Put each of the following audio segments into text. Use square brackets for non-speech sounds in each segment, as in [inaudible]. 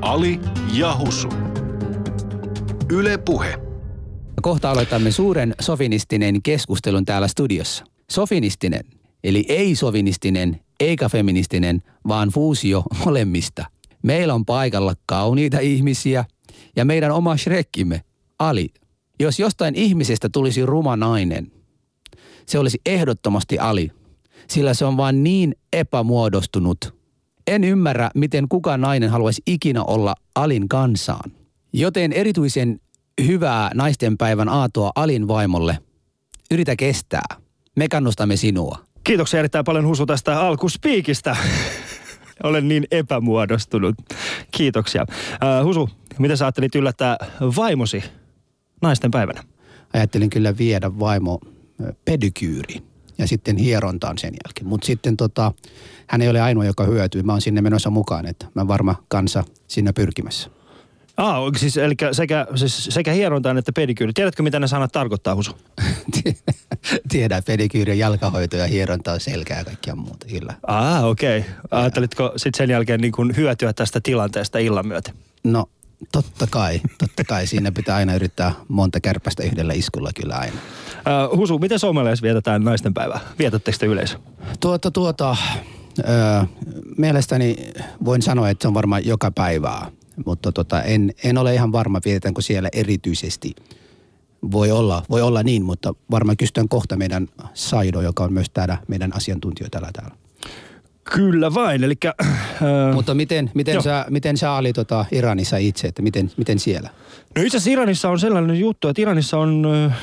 Ali ja Husu. Yle Puhe. Kohta aloitamme suuren sofinistinen keskustelun täällä studiossa. Sofinistinen, eli ei sofinistinen eikä feministinen, vaan fuusio molemmista. Meillä on paikalla kauniita ihmisiä ja meidän oma Shrekkimme, Ali. Jos jostain ihmisestä tulisi ruma nainen, se olisi ehdottomasti Ali, sillä se on vain niin epämuodostunut. En ymmärrä, miten kukaan nainen haluaisi ikinä olla Alin kansaan. Joten erityisen hyvää naistenpäivän aatoa Alin vaimolle. Yritä kestää. Me kannustamme sinua. Kiitoksia erittäin paljon Husu tästä alkuspiikistä. [laughs] Olen niin epämuodostunut. Kiitoksia. Uh, Husu, mitä sä ajattelit yllättää vaimosi naisten päivänä? Ajattelin kyllä viedä vaimo pedikyyriin ja sitten hierontaan sen jälkeen. Mutta sitten tota, hän ei ole ainoa, joka hyötyy. Mä oon sinne menossa mukaan, että mä varma kansa sinne pyrkimässä. Ah, siis, eli sekä, siis sekä hierontaan että pedikyyri. Tiedätkö, mitä ne sanat tarkoittaa, Husu? [laughs] Tiedän, pedikyyri, jalkahoito ja hierontaa selkää ja kaikkia muuta, kyllä. Ah, okei. Okay. Ajattelitko sitten sen jälkeen niin kuin hyötyä tästä tilanteesta illan myötä? No, totta kai. Totta kai. Siinä pitää aina yrittää monta kärpästä yhdellä iskulla kyllä aina. Uh, Husu, miten suomalaiset vietetään naistenpäivää? Vietättekö te yleisö? Tuota, tuota, uh, mielestäni voin sanoa, että se on varmaan joka päivää mutta tota, en, en ole ihan varma, vietetäänkö siellä erityisesti. Voi olla, voi olla niin, mutta varmaan kysytään kohta meidän Saido, joka on myös täällä meidän asiantuntija täällä täällä. Kyllä vain, eli... Äh, Mutta miten, miten, sä, miten sä oli tota Iranissa itse, että miten, miten siellä? No itse asiassa Iranissa on sellainen juttu, että Iranissa on äh,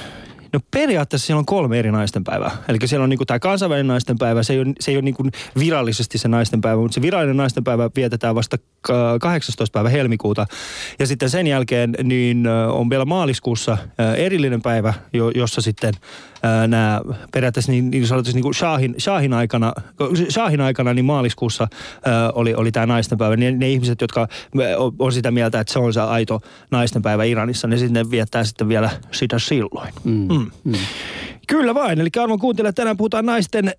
No periaatteessa siellä on kolme eri naistenpäivää. Eli siellä on niinku tämä kansainvälinen naistenpäivä, se ei ole, se ei ole niinku virallisesti se naistenpäivä, mutta se virallinen naistenpäivä vietetään vasta 18. päivä helmikuuta. Ja sitten sen jälkeen niin on vielä maaliskuussa erillinen päivä, jossa sitten nämä periaatteessa niin, niin sanotusti niin Shahin, Shahin, aikana, Shahin aikana niin maaliskuussa ää, oli, oli tämä naistenpäivä. Ne, ne ihmiset, jotka on, on sitä mieltä, että se on se aito naistenpäivä Iranissa, niin sitten ne viettää sitten vielä sitä silloin. Mm. Mm. Mm. Kyllä vain. Eli arvon kuuntelijat, tänään puhutaan naisten,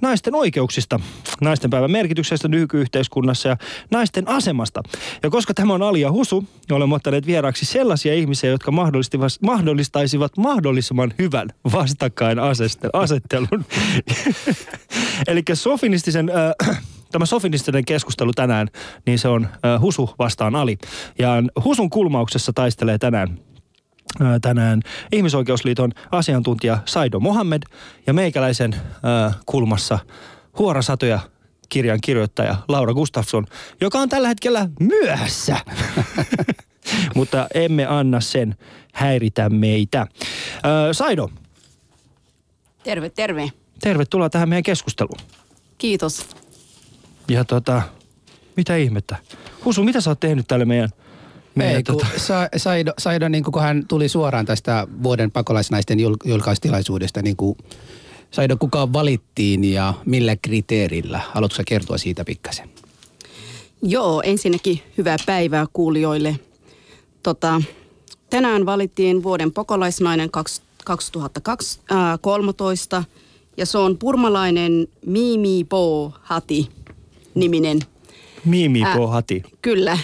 naisten oikeuksista, naisten päivän merkityksestä nykyyhteiskunnassa ja naisten asemasta. Ja koska tämä on Alia Husu, olemme ottaneet vieraaksi sellaisia ihmisiä, jotka mahdollistaisivat mahdollisimman hyvän vastakkain asettelun. [laughs] Eli sofinistisen... Äh, tämä sofinistinen keskustelu tänään, niin se on äh, Husu vastaan Ali. Ja Husun kulmauksessa taistelee tänään tänään Ihmisoikeusliiton asiantuntija Saido Mohammed ja meikäläisen kulmassa huorasatoja kirjan kirjoittaja Laura Gustafsson, joka on tällä hetkellä myöhässä. [laughs] Mutta emme anna sen häiritä meitä. Saido. Terve, terve. Tervetuloa tähän meidän keskusteluun. Kiitos. Ja tota, mitä ihmettä? Husu, mitä sä oot tehnyt tälle meidän meidän, Ei, tota... Sa, Saido, Saido niin kun hän tuli suoraan tästä vuoden pakolaisnaisten jul, julkaistilaisuudesta, niin kuin Saido, kuka valittiin ja millä kriteerillä? Haluatko kertoa siitä pikkasen? Joo, ensinnäkin hyvää päivää kuulijoille. Tota, tänään valittiin vuoden pakolaisnainen 2013 ja se on purmalainen Mimi Po Hati niminen. Mimi Po Hati. kyllä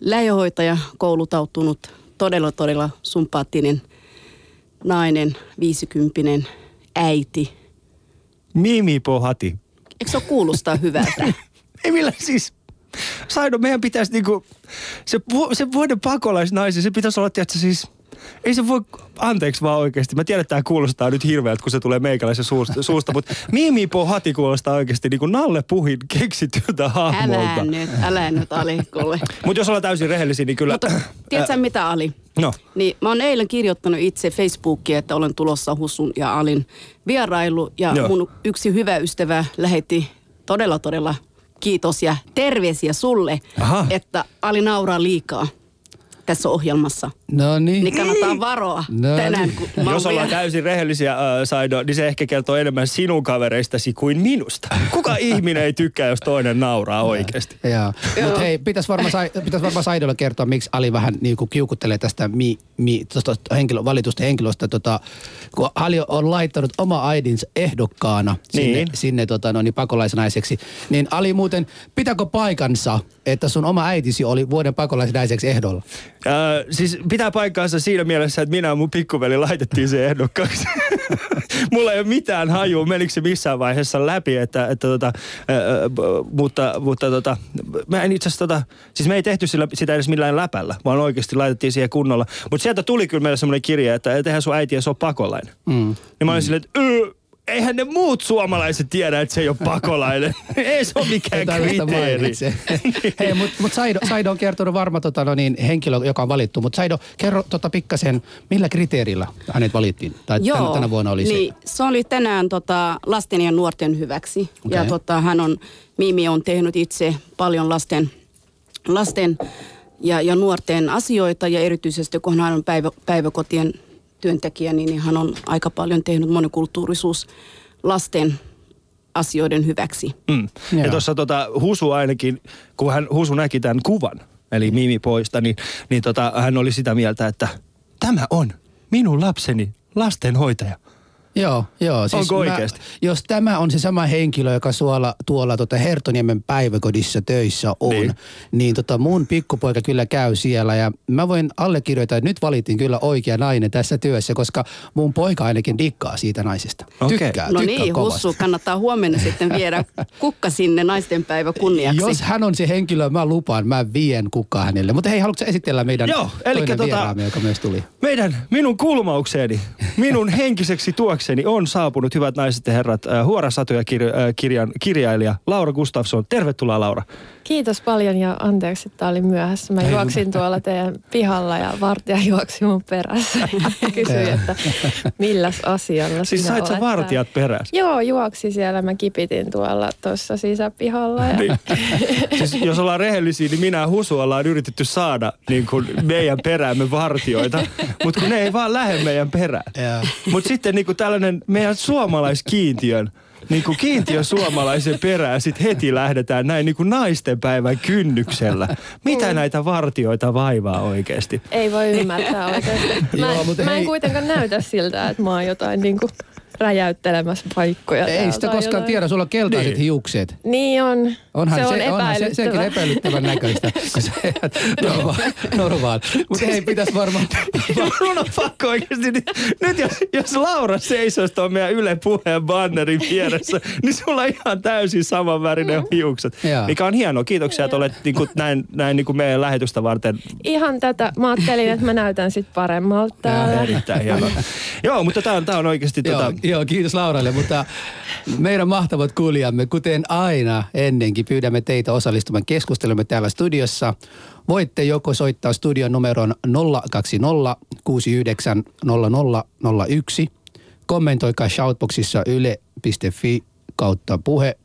lähihoitaja, koulutautunut, todella todella sympaattinen nainen, viisikymppinen äiti. Mimi Pohati. Eikö se kuulostaa [laughs] hyvältä? Ei millä siis. Saido, meidän pitäisi niinku, se, se vuoden pakolaisnaisen, se pitäisi olla, että siis – ei se voi, anteeksi vaan oikeasti. Mä tiedän, että tämä kuulostaa nyt hirveältä, kun se tulee meikäläisen suusta, suusta mutta Mimi Pohati kuulostaa oikeasti niin kuin Nalle Puhin keksityltä hahmolta. Älä nyt, älä nyt Ali, Mutta jos ollaan täysin rehellisiä, niin kyllä... Mutta tiedätkö mitä Ali? No. Niin mä oon eilen kirjoittanut itse Facebookiin, että olen tulossa Husun ja Alin vierailu. Ja Joo. mun yksi hyvä ystävä lähetti todella todella kiitos ja terveisiä sulle, Aha. että Ali nauraa liikaa tässä ohjelmassa. No niin. Niin kannattaa varoa No tänään, niin. kun Jos ollaan täysin rehellisiä, äh, Saido, niin se ehkä kertoo enemmän sinun kavereistasi kuin minusta. Kuka ihminen ei tykkää, jos toinen nauraa oikeasti? Joo. Mutta hei, pitäisi varmaan, pitäis varmaan Saidolle kertoa, miksi Ali vähän niin kuin kiukuttelee tästä mi, mi, tosta henkilö, valitusta henkilöstä. Tota, kun Ali on laittanut oma äidinsä ehdokkaana sinne, Niin. sinne tota, no, niin pakolaisnaiseksi, niin Ali muuten, pitääkö paikansa, että sun oma äitisi oli vuoden pakolaisnaiseksi ehdolla? Äh, siis pitää paikkaansa siinä mielessä, että minä ja mun pikkuveli laitettiin se ehdokkaaksi. [laughs] Mulla ei ole mitään hajua, menikö se missään vaiheessa läpi, että, että tota, äh, mutta, mutta tota, mä en itse asiassa tota, siis me ei tehty sillä, sitä edes millään läpällä, vaan oikeasti laitettiin siihen kunnolla. Mutta sieltä tuli kyllä meille semmoinen kirje, että et eihän sun äiti edes ole pakolainen. Mm. Niin mä olin silleen, että "Öö, eihän ne muut suomalaiset tiedä, että se ei ole pakolainen. [laughs] ei se ole mikään kriteeri. [laughs] Hei, mutta mut Saido, Saido on kertonut varma tota, no niin, henkilö, joka on valittu. Mutta Saido, kerro tota pikkasen, millä kriteerillä hänet valittiin? Tai tänä, tänä vuonna oli niin, se. se oli tänään tota, lasten ja nuorten hyväksi. Okei. Ja tota, hän on, Mimi on tehnyt itse paljon lasten, lasten ja, ja nuorten asioita ja erityisesti kun hän on päivä, päiväkotien työntekijä, niin, hän on aika paljon tehnyt monikulttuurisuus lasten asioiden hyväksi. Mm. Ja tuossa tota, Husu ainakin, kun hän, Husu näki tämän kuvan, eli Mimi poista, niin, niin tota, hän oli sitä mieltä, että tämä on minun lapseni lastenhoitaja. Joo, joo. Siis Onko mä- oikeasti? Jos tämä on se sama henkilö, joka suola, tuolla tota Hertoniemen päiväkodissa töissä on, Niin. niin, tota mun pikkupoika kyllä käy siellä. Ja mä voin allekirjoittaa, että nyt valittiin kyllä oikea nainen tässä työssä, koska mun poika ainakin dikkaa siitä naisesta. Okei. Tykkää, No tykkää niin, kovasti. Hussu, kannattaa huomenna sitten viedä [laughs] kukka sinne naistenpäivä kunniaksi. Jos hän on se henkilö, mä lupaan, mä vien kukkaa hänelle. Mutta hei, haluatko esitellä meidän Joo, toinen tota- vieraamme, joka myös tuli? Meidän, minun kulmaukseeni, minun henkiseksi tuokseni on saapunut, hyvät naiset ja herrat, äh, Huora Satu ja kir, äh, kirjan, kirjailija Laura Gustafsson. Tervetuloa Laura. Kiitos paljon ja anteeksi, että oli myöhässä. Mä juoksin tuolla teidän pihalla ja vartija juoksi mun perässä [laughs] ja kysyi, että milläs asialla Siis sinä sait sä vartijat perässä? täällä. Joo, juoksi siellä. Mä kipitin tuolla tuossa sisäpihalla. Ja... Niin. [laughs] Siis jos ollaan rehellisiä, niin minä ja Husu ollaan yritetty saada niin kuin meidän peräämme vartioita, [laughs] mutta kun ne ei vaan lähde meidän perään. Mutta sitten niin kuin tällainen meidän suomalaiskiintiön, niin kuin kiintiö suomalaisen perään, sitten heti lähdetään näin niin kuin naisten päivän kynnyksellä. Mitä näitä vartioita vaivaa oikeasti? Ei voi ymmärtää oikeasti. [laughs] Mä, Joo, mutta mä en hei. kuitenkaan näytä siltä, että mä oon jotain niin kuin räjäyttelemässä paikkoja. Ei sitä koskaan jotain. tiedä, sulla on keltaiset Niin. hiukset. Niin on. Onhan se on se, onhan se, sekin epäilyttävä. epäilyttävän näköistä, kun [laughs] se normaali. normaali. Mutta ei pitäisi varmaan... [laughs] Mun on pakko oikeasti. Nyt, nyt jos, jos Laura seisoisi tuon meidän Yle Puheen bannerin vieressä, niin sulla on ihan täysin samanvärinen hiukset. Joo. Mikä on hienoa. Kiitoksia, että olet niin kuin, näin, näin niin kuin meidän lähetystä varten Ihan tätä. Mä ajattelin, että mä näytän sit paremmalta täällä. erittäin hienoa. [laughs] Joo, mutta tämä on, tää on oikeasti... Joo, Tota, joo, kiitos Lauralle, mutta meidän mahtavat kuulijamme, kuten aina ennenkin, pyydämme teitä osallistumaan keskustelumme täällä studiossa. Voitte joko soittaa studion numeron 020 69 0001, kommentoikaa shoutboxissa yle.fi kautta puhe,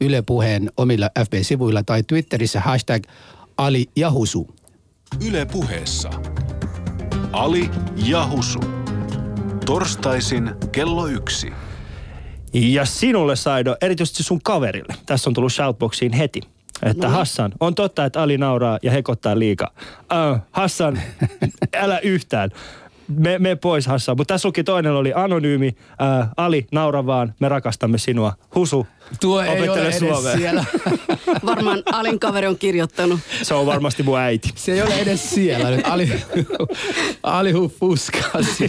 Yle Puheen omilla FB-sivuilla tai Twitterissä hashtag Ali Jahusu. Yle puheessa. Ali Jahusu. Torstaisin kello yksi. ja sinulle Saido, erityisesti sun kaverille. Tässä on tullut shoutboxiin heti. Että Hassan, on totta, että Ali nauraa ja hekottaa liikaa. Uh, Hassan, [laughs] älä yhtään. Me, me pois Hassan. Mutta tässä luki toinen oli anonyymi. Uh, Ali, naura vaan, me rakastamme sinua. Husu, Tuo ei ole opettele edes suomea. siellä. [laughs] Varmaan Alin kaveri on kirjoittanut. Se on varmasti mun äiti. Se ei ole edes siellä nyt. Ali, [laughs] Ali fuskasi.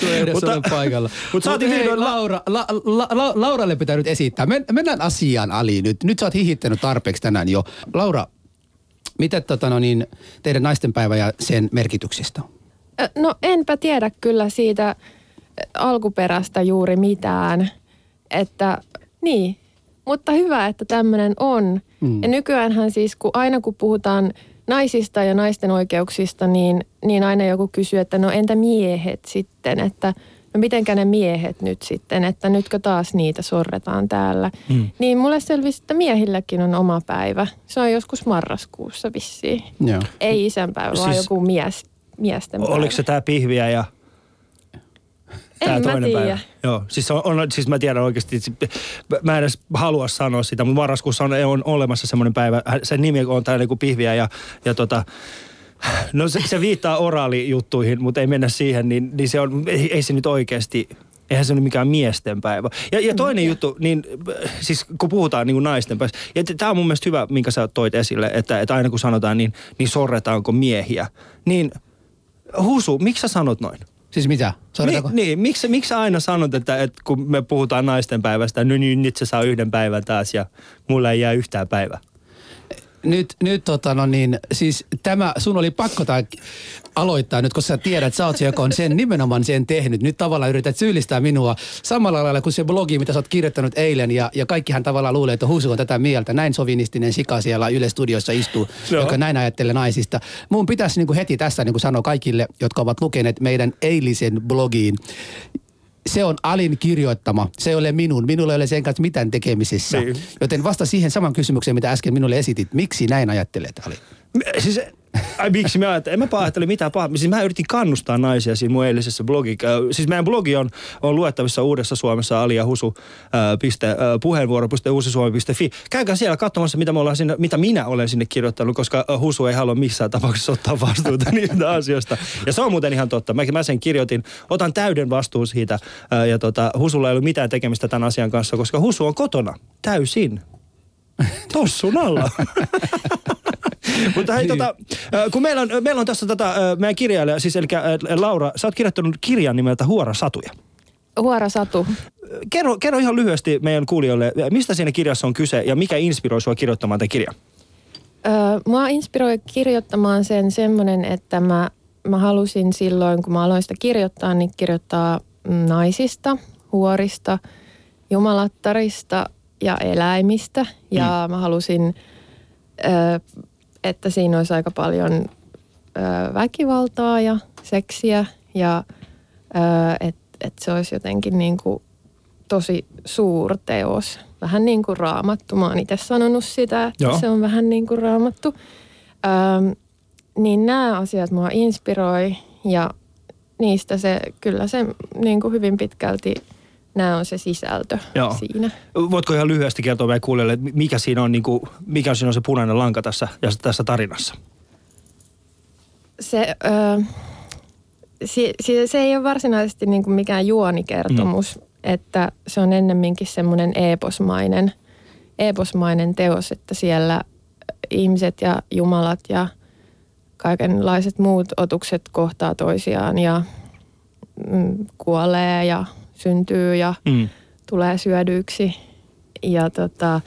Tuo ei edes Mutta- ole paikalla. [laughs] mutta saatiin hei, vihdoin la- Laura, la, la, la, Lauralle pitää nyt esittää. Men, mennään asiaan, Ali, nyt. Nyt sä oot hihittänyt tarpeeksi tänään jo. Laura, mitä tota, no niin, teidän naistenpäivä ja sen merkityksestä? No enpä tiedä kyllä siitä alkuperästä juuri mitään. Että niin, mutta hyvä, että tämmöinen on. Mm. Ja nykyäänhän siis, kun aina kun puhutaan naisista ja naisten oikeuksista, niin, niin aina joku kysyy, että no entä miehet sitten, että no mitenkä ne miehet nyt sitten, että nytkö taas niitä sorretaan täällä. Mm. Niin mulle selvisi, että miehilläkin on oma päivä. Se on joskus marraskuussa vissiin. Joo. Ei isänpäivä, siis... vaan joku mies miesten päivä. Oliko se tämä pihviä ja En tää mä toinen tiedä. päivä? Joo, siis, on, on, siis mä tiedän oikeasti, mä en edes halua sanoa sitä, mutta marraskuussa on, on olemassa semmoinen päivä, sen nimi on tää niinku pihviä ja, ja tota, no se, se viittaa oraalijuttuihin, mutta ei mennä siihen, niin, niin se on, ei, ei se nyt oikeasti, eihän se ole mikään miesten päivä. Ja, ja toinen juttu, niin siis kun puhutaan niin kuin naisten päivästä, ja tämä on mun mielestä hyvä, minkä sä toit esille, että, että aina kun sanotaan, niin, niin sorretaanko miehiä. Niin Husu, miksi sä sanot noin? Siis mitä? Sorretaanko? Niin, niin miksi, miksi aina sanot, että, että kun me puhutaan naisten päivästä, no niin nyt se saa yhden päivän taas ja mulla ei jää yhtään päivää. nyt, nyt tota no niin, siis tämä, sun oli pakko tää aloittaa nyt, kun sä tiedät, sä oot se, joka on sen nimenomaan sen tehnyt. Nyt tavallaan yrität syyllistää minua samalla lailla kuin se blogi, mitä sä oot kirjoittanut eilen ja, ja kaikkihan tavallaan luulee, että Husu on tätä mieltä. Näin sovinistinen sika siellä Yle Studiossa istuu, Joo. joka näin ajattelee naisista. Mun pitäisi niin kuin heti tässä niin kuin sanoa kaikille, jotka ovat lukeneet meidän eilisen blogiin, se on Alin kirjoittama. Se ei ole minun. Minulla ei ole sen kanssa mitään tekemisissä. Niin. Joten vasta siihen saman kysymykseen, mitä äsken minulle esitit. Miksi näin ajattelet, Ali? Siis, ai miksi mä ajattelin? En mä pahoittele mitään pahaa. Siis mä yritin kannustaa naisia siinä mun eilisessä blogi. äh, Siis meidän blogi on, on luettavissa uudessa Suomessa aliahusu äh, äh. Käykää siellä katsomassa, mitä, me ollaan sinne, mitä minä olen sinne kirjoittanut, koska Husu ei halua missään tapauksessa ottaa vastuuta [laughs] niistä asioista. Ja se on muuten ihan totta. Mä, mä sen kirjoitin. Otan täyden vastuun siitä. Ja tota, Husulla ei ollut mitään tekemistä tämän asian kanssa, koska Husu on kotona. Täysin. Tossun alla. [laughs] [laughs] Mutta hei, tota, äh, kun meillä on, meillä on tässä tota, äh, meidän kirjailija, siis eli äh, Laura, sä oot kirjoittanut kirjan nimeltä Huora Satuja. Huora Satu. Kerro, kerro ihan lyhyesti meidän kuulijoille, mistä siinä kirjassa on kyse ja mikä inspiroi sua kirjoittamaan tämän kirjan? Öö, mua inspiroi kirjoittamaan sen semmoinen, että mä, mä halusin silloin, kun mä aloin sitä kirjoittaa, niin kirjoittaa mm, naisista, huorista, jumalattarista ja eläimistä. Ja mä halusin, öö, että siinä olisi aika paljon väkivaltaa ja seksiä ja että et se olisi jotenkin niin kuin tosi suurteos. Vähän niin kuin raamattu. Mä oon itse sanonut sitä, että Joo. se on vähän niin kuin raamattu. Öm, niin nämä asiat mua inspiroi ja niistä se, kyllä se niin kuin hyvin pitkälti, nämä on se sisältö Joo. siinä. Voitko ihan lyhyesti kertoa meidän kuulijoille, että mikä siinä on, niin kuin, mikä siinä on se punainen lanka tässä, ja tässä tarinassa? Se, ö, si, si, se ei ole varsinaisesti niin kuin mikään juonikertomus, mm. että se on ennemminkin semmoinen eeposmainen, eeposmainen teos, että siellä ihmiset ja jumalat ja kaikenlaiset muut otukset kohtaa toisiaan ja mm, kuolee ja syntyy ja Mm. tulee syödyiksi. Ja tota,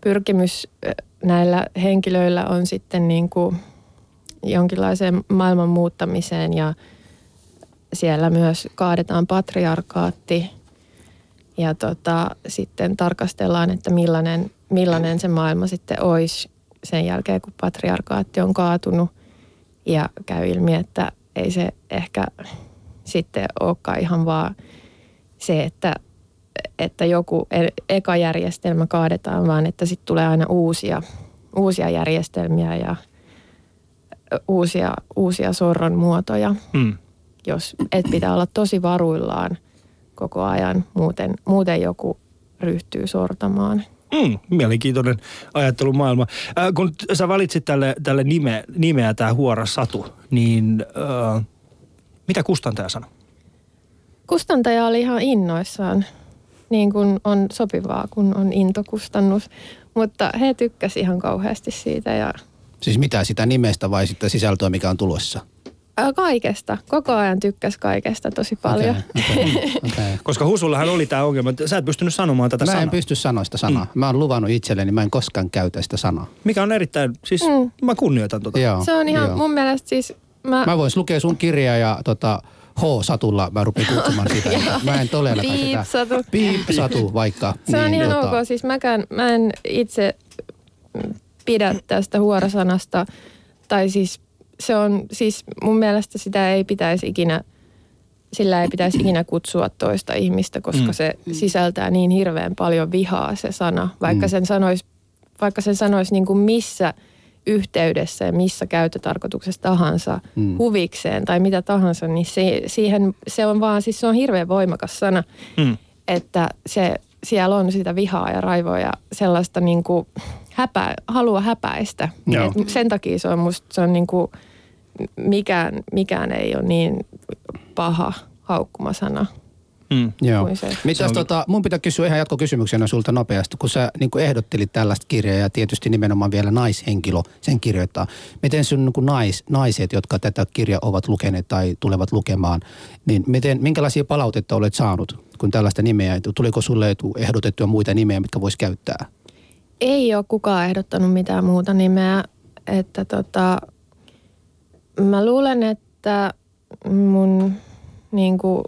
pyrkimys näillä henkilöillä on sitten niin kuin jonkinlaiseen maailman muuttamiseen ja siellä myös kaadetaan patriarkaatti ja tota, sitten tarkastellaan, että millainen, millainen se maailma sitten olisi sen jälkeen, kun patriarkaatti on kaatunut ja käy ilmi, että ei se ehkä sitten olekaan ihan vaan se, että, että joku e- eka järjestelmä kaadetaan, vaan että sitten tulee aina uusia, uusia järjestelmiä ja uusia, uusia sorron muotoja, Mm. jos et pitää olla tosi varuillaan koko ajan, muuten, muuten joku ryhtyy sortamaan. Mm, mielenkiintoinen ajattelumaailma. Äh, kun sä valitsit tälle, tälle nime, nimeä tämä Huora Satu, niin äh, mitä kustantaja sanoi? Kustantaja oli ihan innoissaan, niin kuin on sopivaa, kun on intokustannus. Mutta he tykkäsivät ihan kauheasti siitä ja Siis mitä sitä nimestä vai sitä sisältöä, mikä on tulossa? kaikesta. Koko ajan tykkäs kaikesta tosi paljon. Okei, okei, [laughs] okei. Koska Husullahan oli tämä ongelma, että sä et pystynyt sanomaan tätä Mä sanaa. en pysty sanoa sitä sanaa. Mä oon luvannut itselleni, mä en koskaan käytä sitä sanaa. Mikä on erittäin, siis Mm. mä kunnioitan tota. Joo, Se on ihan joo. mun mielestä siis... Mä, Mä vois lukea sun kirjaa ja tota, H-satulla mä rupean kutsumaan sitä. [laughs] mä en todellakaan sitä. Piip-satu. Piip-satu vaikka. Se on ihan tota, ok. Siis mäkään, mä en itse pidä tästä huorasanasta. Tai siis se on, siis mun mielestä sitä ei pitäisi ikinä, sillä ei pitäisi ikinä kutsua toista ihmistä, koska Mm. se sisältää niin hirveän paljon vihaa se sana. Vaikka Mm. sen sanoisi, vaikka sen sanoisi niin kuin missä yhteydessä ja missä käyttötarkoituksessa tahansa, mm. huvikseen tai mitä tahansa, niin se, siihen, se on vaan, siis se on hirveän voimakas sana, mm. että se, siellä on sitä vihaa ja raivoa ja sellaista niin kuin häpä, halua häpäistä. Et sen takia se on musta, se on niin kuin, mikään, mikään ei ole niin paha haukkumasana. Mm. Joo. Mitäs tota, mun pitää kysyä ihan jatkokysymyksenä sulta nopeasti, kun sä niin kuin ehdottelit tällaista kirjaa ja tietysti nimenomaan vielä naishenkilö sen kirjoittaa. Miten sun niin nais, naiset, jotka tätä kirjaa ovat lukeneet tai tulevat lukemaan, niin miten, minkälaisia palautetta olet saanut, kun tällaista nimeä, tuliko sulle ehdotettua muita nimeä, mitkä vois käyttää? Ei ole kukaan ehdottanut mitään muuta nimeä, että tota, mä luulen, että mun niin kuin,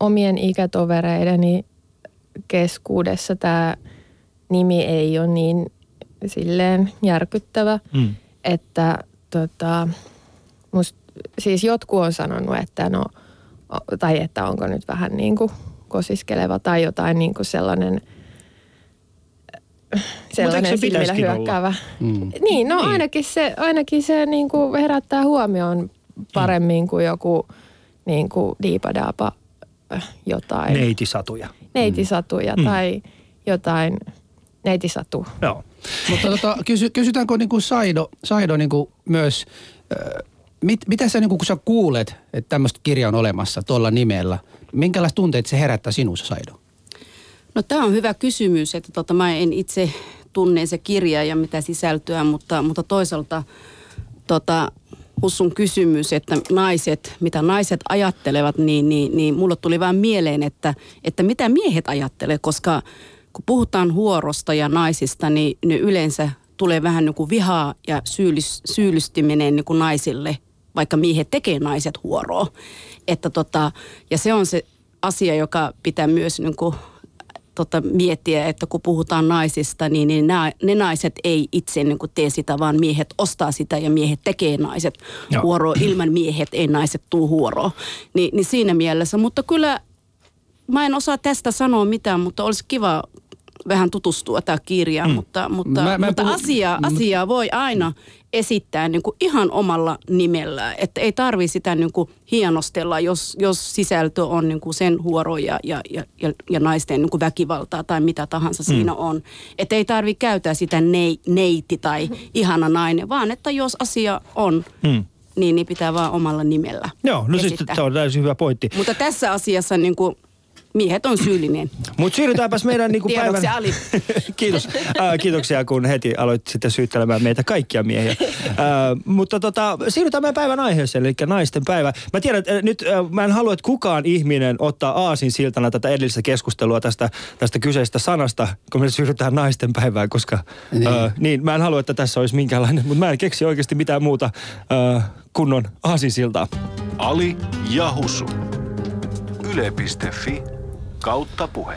omien ikätovereideni keskuudessa tämä nimi ei ole niin silleen järkyttävä, mm. että tota, must, siis jotkut on sanonut, että no, tai että onko nyt vähän niin kuin kosiskeleva tai jotain niin kuin sellainen sellainen silmillä hyökkäävä. Mm. Niin, no niin. ainakin se, ainakin se niin kuin herättää huomioon paremmin mm. kuin joku niin kuin diipadaapa jotain. Neitisatuja. Neitisatuja mm. tai jotain neitisatu. Joo. Mutta tota, kysy, kysytäänkö niin kuin Saido, Saido niin kuin myös, äh, mit, mitä sä, niin kuin, kun sä kuulet, että tämmöistä kirja on olemassa tuolla nimellä, minkälaista tunteita se herättää sinussa Saido? No tämä on hyvä kysymys, että tota, mä en itse tunne se kirja ja mitä sisältöä, mutta, mutta toisaalta tota, Hussun kysymys, että naiset, mitä naiset ajattelevat, niin, niin, niin mulle tuli vähän mieleen, että, että mitä miehet ajattelee, koska kun puhutaan huorosta ja naisista, niin, niin yleensä tulee vähän niin kuin vihaa ja syyllys, syyllistyminen niin kuin naisille, vaikka miehet tekee naiset huoroa. Että tota, ja se on se asia, joka pitää myös niin kuin tota, miettiä, että kun puhutaan naisista, niin, niin nämä, ne naiset ei itse niin kuin tee sitä, vaan miehet ostaa sitä ja miehet tekee naiset huoroa. Ilman miehet ei naiset tuu huoroa. Ni, niin siinä mielessä, mutta kyllä mä en osaa tästä sanoa mitään, mutta olisi kiva vähän tutustua tämä kirjaan, mm. mutta, mutta, mä, mä mutta puhun, asia, asiaa voi aina esittää niin kuin ihan omalla nimellä. Että ei tarvi sitä niin kuin hienostella, jos, jos sisältö on niin kuin sen huoro ja, ja, ja, ja naisten niin kuin väkivaltaa tai mitä tahansa mm. siinä on. Että ei tarvi käyttää sitä nei, neiti tai ihana nainen, vaan että jos asia on... Mm niin, niin pitää vaan omalla nimellä Joo, no siis se on täysin hyvä pointti. Mutta tässä asiassa niin kuin miehet on syyllinen. Mutta siirrytäänpäs meidän niin päivän... Ali. [laughs] Kiitos. Äh, kiitoksia, kun heti aloit sitten syyttelemään meitä kaikkia miehiä. Äh, mutta tota, siirrytään meidän päivän aiheeseen, eli naisten päivä. Mä tiedän, että nyt äh, mä en halua, että kukaan ihminen ottaa aasin siltana tätä edellistä keskustelua tästä, tästä kyseisestä sanasta, kun me siirrytään naisten päivään, koska niin. Äh, niin, mä en halua, että tässä olisi minkäänlainen, mutta mä en keksi oikeasti mitään muuta äh, kunnon aasinsiltaa. Ali Jahusu. Yle.fi kautta puhe.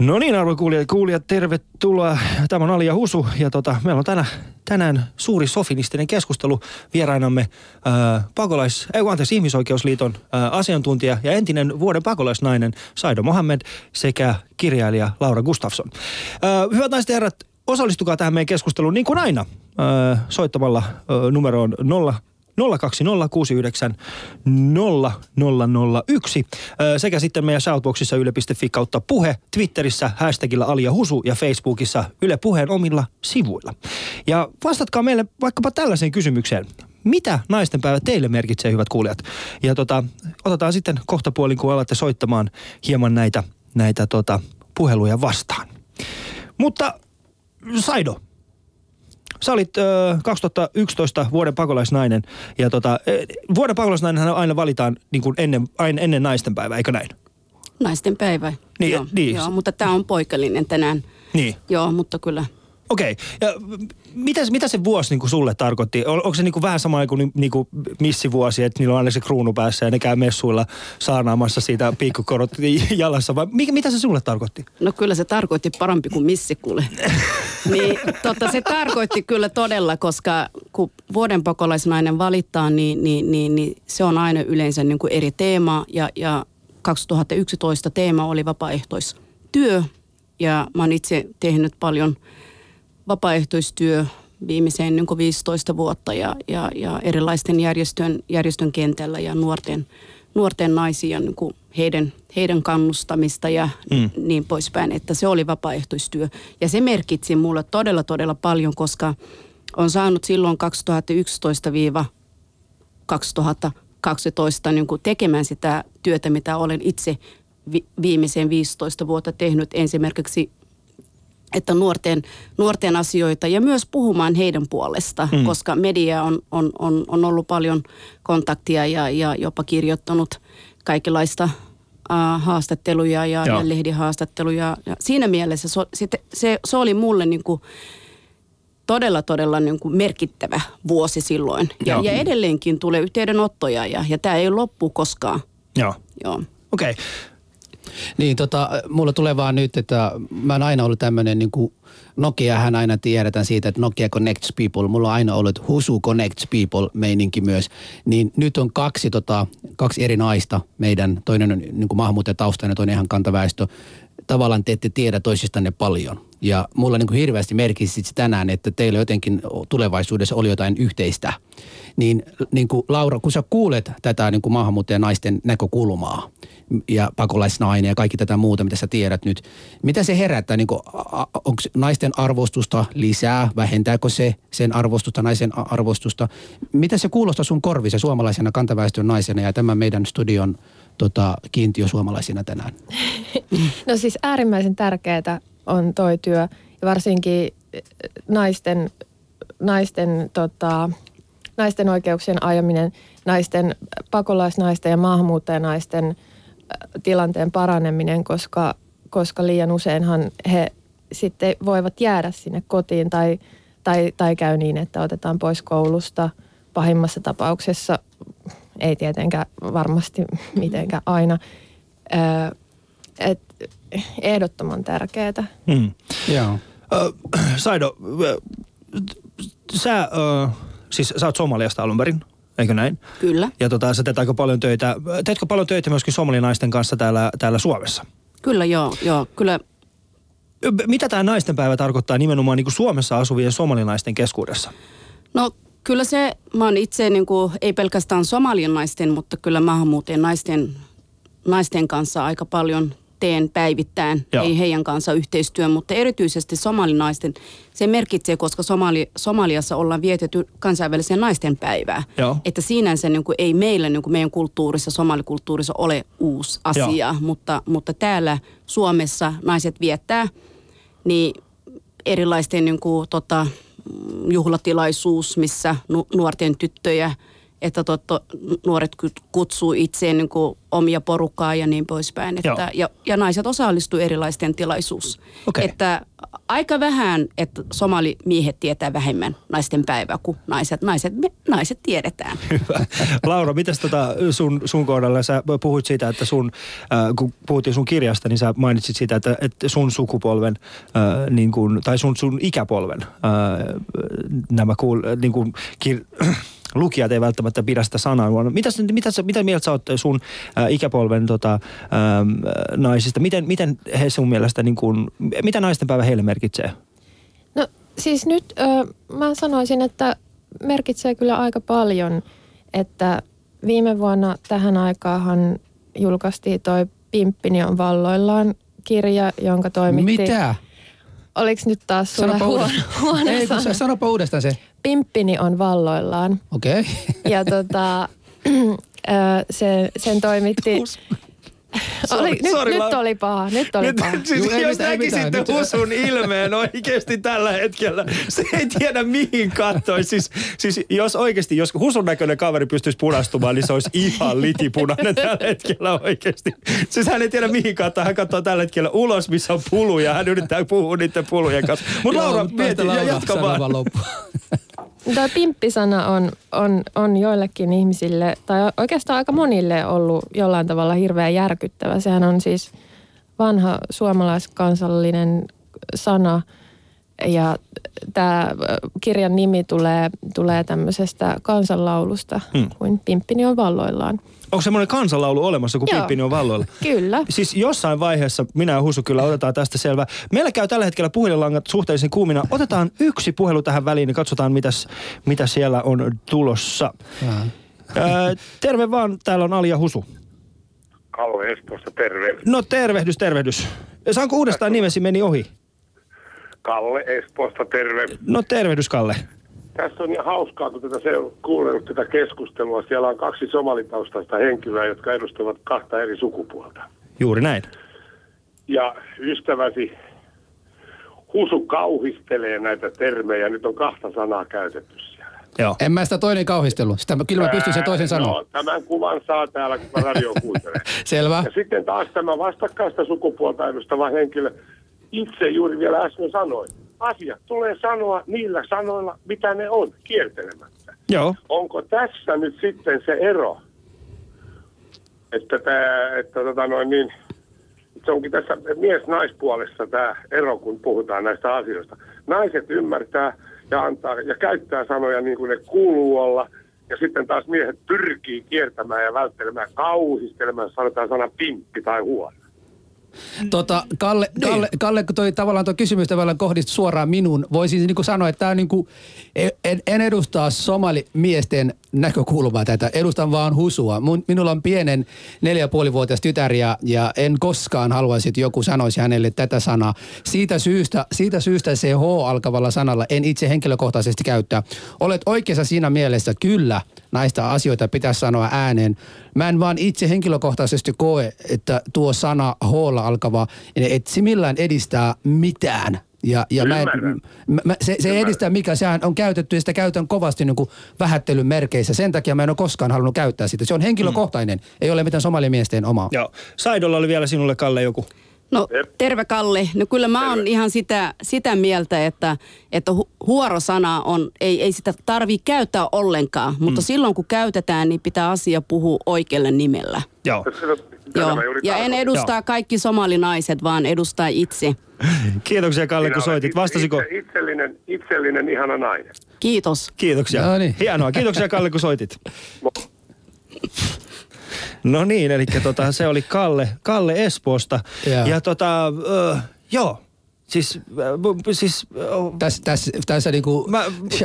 No niin, arvon kuulijat, kuulijat, tervetuloa. Tämä on Ali ja Husu ja tota, meillä on tänä, tänään suuri sofinistinen keskustelu. Vierainamme äh, pakolais, ei, anteeksi, ihmisoikeusliiton äh, asiantuntija ja entinen vuoden pakolaisnainen Saido Mohammed sekä kirjailija Laura Gustafsson. Äh, hyvät naiset ja herrat, osallistukaa tähän meidän keskusteluun niin kuin aina äh, soittamalla äh, numeroon 0 02069 0001 sekä sitten meidän shoutboxissa yle.fi kautta puhe, Twitterissä hashtagilla Alia Husu ja Facebookissa Yle Puheen omilla sivuilla. Ja vastatkaa meille vaikkapa tällaiseen kysymykseen. Mitä naistenpäivä teille merkitsee, hyvät kuulijat? Ja tota, otetaan sitten kohta puolin, kun alatte soittamaan hieman näitä, näitä tota, puheluja vastaan. Mutta Saido, Sä olit ö, 2011 vuoden pakolaisnainen ja tota, vuoden pakolaisnainen aina valitaan niin kuin ennen, aina ennen naisten päivää, eikö näin? Naisten päivä. Niin, joo, niin. joo, mutta tämä on poikallinen tänään. Niin. Joo, mutta kyllä Okei. Okay. mitä, mitä se vuosi niin kuin sulle tarkoitti? On, onko se niin kuin vähän sama kuin, niin kuin missivuosi, että niillä on aina se kruunu päässä ja ne käy messuilla saarnaamassa siitä piikkukorot [laughs] jalassa? Vai mikä, mitä se sulle tarkoitti? No kyllä se tarkoitti parempi kuin missikuule. [laughs] niin, tota, se tarkoitti kyllä todella, koska kun vuoden pakolaisnainen valittaa, niin, niin, niin, niin se on aina yleensä niin kuin eri teema. Ja, ja 2011 teema oli vapaaehtoistyö. Ja mä oon itse tehnyt paljon – vapaaehtoistyö viimeiseen niin 15 vuotta ja, ja, ja erilaisten järjestön, järjestön kentällä ja nuorten, nuorten naisia niin kuin heidän, heidän kannustamista ja mm. niin poispäin, että se oli vapaaehtoistyö. Ja se merkitsi mulle todella, todella paljon, koska on saanut silloin 2011-2012 niin kuin tekemään sitä työtä, mitä olen itse vi- viimeisen 15 vuotta tehnyt esimerkiksi että nuorten, nuorten asioita ja myös puhumaan heidän puolesta, mm. koska media on, on, on, on ollut paljon kontaktia ja, ja jopa kirjoittanut kaikenlaista äh, haastatteluja ja, ja lehdihaastatteluja. Ja siinä mielessä se, se, se, se oli mulle niin kuin todella, todella niin kuin merkittävä vuosi silloin. Ja, ja edelleenkin tulee yhteydenottoja ja, ja tämä ei loppu koskaan. Joo. Joo. Okei. Okay. Niin, tota, mulla tulee vaan nyt, että mä oon aina ollut tämmöinen niin kuin Nokiahan aina tiedetään siitä, että Nokia connects people. Mulla on aina ollut Husu connects people meininki myös. Niin nyt on kaksi, tota, kaksi eri naista meidän, toinen on niin maahanmuuttajataustainen ja toinen ihan kantaväestö. Tavallaan te ette tiedä toisistanne paljon. Ja mulla niin kuin hirveästi merkisi tänään, että teillä jotenkin tulevaisuudessa oli jotain yhteistä. Niin, niin kuin Laura, kun sä kuulet tätä niin kuin maahanmuuttajan naisten näkökulmaa ja pakolaisnainen ja kaikki tätä muuta, mitä sä tiedät nyt, mitä se herättää? Niin onko naisten arvostusta lisää? Vähentääkö se sen arvostusta, naisen arvostusta? Mitä se kuulostaa sun korvissa suomalaisena kantaväestön naisena ja tämän meidän studion tota, kiintiö suomalaisina tänään? [laughs] No siis äärimmäisen tärkeää on toi työ varsinkin eh, naisten, naisten, tota, naisten oikeuksien ajaminen, naisten, pakolaisnaisten ja maahanmuuttajanaisten eh, tilanteen paraneminen, koska, koska liian useinhan he sitten voivat jäädä sinne kotiin tai, tai, tai käy niin, että otetaan pois koulusta pahimmassa tapauksessa, ei tietenkään varmasti [laughs] mitenkään aina. Öö, et ehdottoman tärkeää. Mm. Joo. [clears throat] Saido, sä, äh, siis sä oot Somaliasta alun perin, eikö näin? Kyllä. Ja tota, sä teet aika paljon töitä, teetkö paljon töitä myöskin somalinaisten kanssa täällä, täällä Suomessa? Kyllä joo, joo, kyllä. Mitä tämä naistenpäivä tarkoittaa nimenomaan niin kuin Suomessa asuvien somalinaisten keskuudessa? No kyllä se, mä oon itse niin kuin, ei pelkästään somalien naisten, mutta kyllä maahanmuuttajien naisten, naisten kanssa aika paljon teen päivittäin, Joo. ei heidän kanssa yhteistyön, mutta erityisesti somalinaisten, se merkitsee, koska Somali, Somaliassa ollaan vietetty kansainvälisen naisten päivää. Joo. Että sinänsä niin kuin, ei meillä niin kuin meidän kulttuurissa, somalikulttuurissa ole uusi asia, mutta, mutta täällä Suomessa naiset viettää niin erilaisten niin kuin, tota, juhlatilaisuus, missä nu- nuorten tyttöjä – että totta, nuoret kutsuu itseen niin kuin omia porukkaa ja niin poispäin. Että, ja, ja naiset osallistuu erilaisten tilaisuus. Okay. Että aika vähän, että somalimiehet tietää vähemmän naisten päivää kuin naiset. Naiset, me, naiset tiedetään. [laughs] Hyvä. Laura, mitäs tota sun, sun kohdalla? Sä puhuit siitä, että sun, äh, kun puhuttiin sun kirjasta, niin sä mainitsit siitä, että, että sun sukupolven, äh, niin kun, tai sun, sun ikäpolven, äh, nämä kuul, niin kun, kir, [clears throat] lukijat ei välttämättä pidä sitä sanaa. Mitä, mitä, mitä mieltä sä oot sun äh, ikäpolven tota, äh, naisista? Miten, miten he sun mielestä, niin kuin, mitä naisten päivä heille merkitsee? No siis nyt äh, mä sanoisin, että merkitsee kyllä aika paljon, että viime vuonna tähän aikaahan julkaistiin toi Pimppini on valloillaan kirja, jonka toimitti... Mitä? Oliko nyt taas sulle huono, [laughs] huono Ei, kun sanopa uudestaan se. Pimppini on valloillaan. Okei. Okay. Ja tota, [clears throat] se, sen toimitti... Sorry, oli, sorry, nyt, nyt oli paha, nyt oli nyt, paha. Siis Juu, jos näkisitte Husun ilmeen oikeasti tällä hetkellä, se ei tiedä mihin kattoi. Siis, siis jos oikeasti, jos Husun näköinen kaveri pystyisi punastumaan, niin se olisi ihan litipunainen tällä hetkellä oikeasti. Siis hän ei tiedä mihin kattoi. Hän katsoo tällä hetkellä ulos, missä on puluja. Hän yrittää puhua niiden pulujen kanssa. Mutta Laura, mieti ja jatka vaan. Tämä pimppisana on, on, on joillekin ihmisille, tai oikeastaan aika monille ollut jollain tavalla hirveän järkyttävä. Sehän on siis vanha suomalaiskansallinen sana, ja tämä kirjan nimi tulee, tulee tämmöisestä kansanlaulusta, Hmm. hmm. kuin Pimppini on valloillaan. Onko semmoinen kansanlaulu olemassa, kun Joo. Pimppini on valloilla? [laughs] Kyllä. Siis jossain vaiheessa minä ja Husu kyllä otetaan tästä selvää. Meillä käy tällä hetkellä puhelinlangat suhteellisen kuumina. Otetaan yksi puhelu tähän väliin ja katsotaan, mitäs, mitä siellä on tulossa. Öö, terve vaan, täällä on Ali ja Husu. Kalle Espoosta, terve. No tervehdys, tervehdys. Saanko uudestaan nimesi meni ohi? Kalle Espoosta, terve. No tervehdys, Kalle. Tässä on ihan hauskaa, kun tätä se kuunnellut tätä keskustelua. Siellä on kaksi somalitaustaista henkilöä, jotka edustavat kahta eri sukupuolta. Juuri näin. Ja ystäväsi Husu kauhistelee näitä termejä. Nyt on kahta sanaa käytetty siellä. Joo. En mä sitä toinen kauhistelu. Sitä mä, kyllä mä pystyn sen toisen sanoa. No, tämän kuvan saa täällä, kun mä radio kuuntelen. [laughs] Selvä. Ja sitten taas tämä vastakkaista sukupuolta edustava henkilö itse juuri vielä äsken sanoi. Asiat tulee sanoa niillä sanoilla, mitä ne on, kiertelemättä. Joo. Onko tässä nyt sitten se ero, että, tämä, että tota noin niin, se onkin tässä mies-naispuolessa tämä ero, kun puhutaan näistä asioista. Naiset ymmärtää ja antaa ja käyttää sanoja niin kuin ne kuuluu olla, ja sitten taas miehet pyrkii kiertämään ja välttelemään, kauhistelemaan, jos sanotaan sana pimppi tai huono. Tota, Kalle, Kalle, Kalle, kun toi, tavallaan tuo kysymys tavallaan kohdistui suoraan minuun, voisin niin kuin sanoa, että tämä on niin kuin, en, en edustaa somalimiesten näkökulmaa tätä, edustan vaan husua. Mun, minulla on pienen neljä puolivuotias tytär ja, ja en koskaan haluaisi, että joku sanoisi hänelle tätä sanaa. Siitä syystä, siitä syystä se H-alkavalla sanalla en itse henkilökohtaisesti käyttää. Olet oikeassa siinä mielessä, kyllä näistä asioita pitäisi sanoa ääneen. Mä en vaan itse henkilökohtaisesti koe, että tuo sana h alkava, että se millään edistää mitään. Ja, ja mä en, mä, mä, se, se ei Ymmärrän. edistä mikä, sehän on käytetty ja sitä käytän kovasti niin kuin vähättelyn merkeissä. Sen takia mä en ole koskaan halunnut käyttää sitä. Se on henkilökohtainen, mm. ei ole mitään somalimiesten omaa. Joo. Saidolla oli vielä sinulle, Kalle, joku. No Jep. terve Kalle. No kyllä mä oon ihan sitä, sitä mieltä, että, että hu- huorosana on, ei, ei sitä tarvii käyttää ollenkaan. Mutta silloin kun käytetään, niin pitää asia puhua oikealle nimellä. Joo. Joo. Ja en tarkoitin. edustaa kaikki somalinaiset, vaan edustaa itse. [laughs] Kiitoksia, Kalle, kun soitit. itse- Vastasiko? Itse, itsellinen, itsellinen ihana nainen. Kiitos. Kiitoksia. No niin. Hienoa. Kiitoksia, Kalle, kun soitit. No niin, eli tota, se oli Kalle, Kalle Espoosta. Joo. Ja tota, ö, joo, siis, siis ö, Tässä, tässä, tässä niinku Mä-